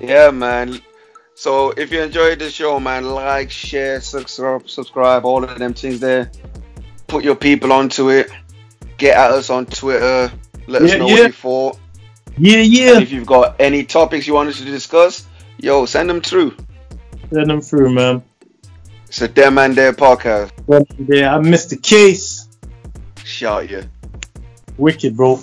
Yeah, man. So if you enjoyed the show, man, like, share, subscribe, subscribe, all of them things there. Put your people onto it. Get at us on Twitter. Let yeah, us know yeah. what you thought.
Yeah, yeah.
And if you've got any topics you wanted to discuss, yo, send them through.
Send them through, man.
It's a Damn Man Dare podcast.
Yeah, I missed the case.
Shout you.
Wicked, bro.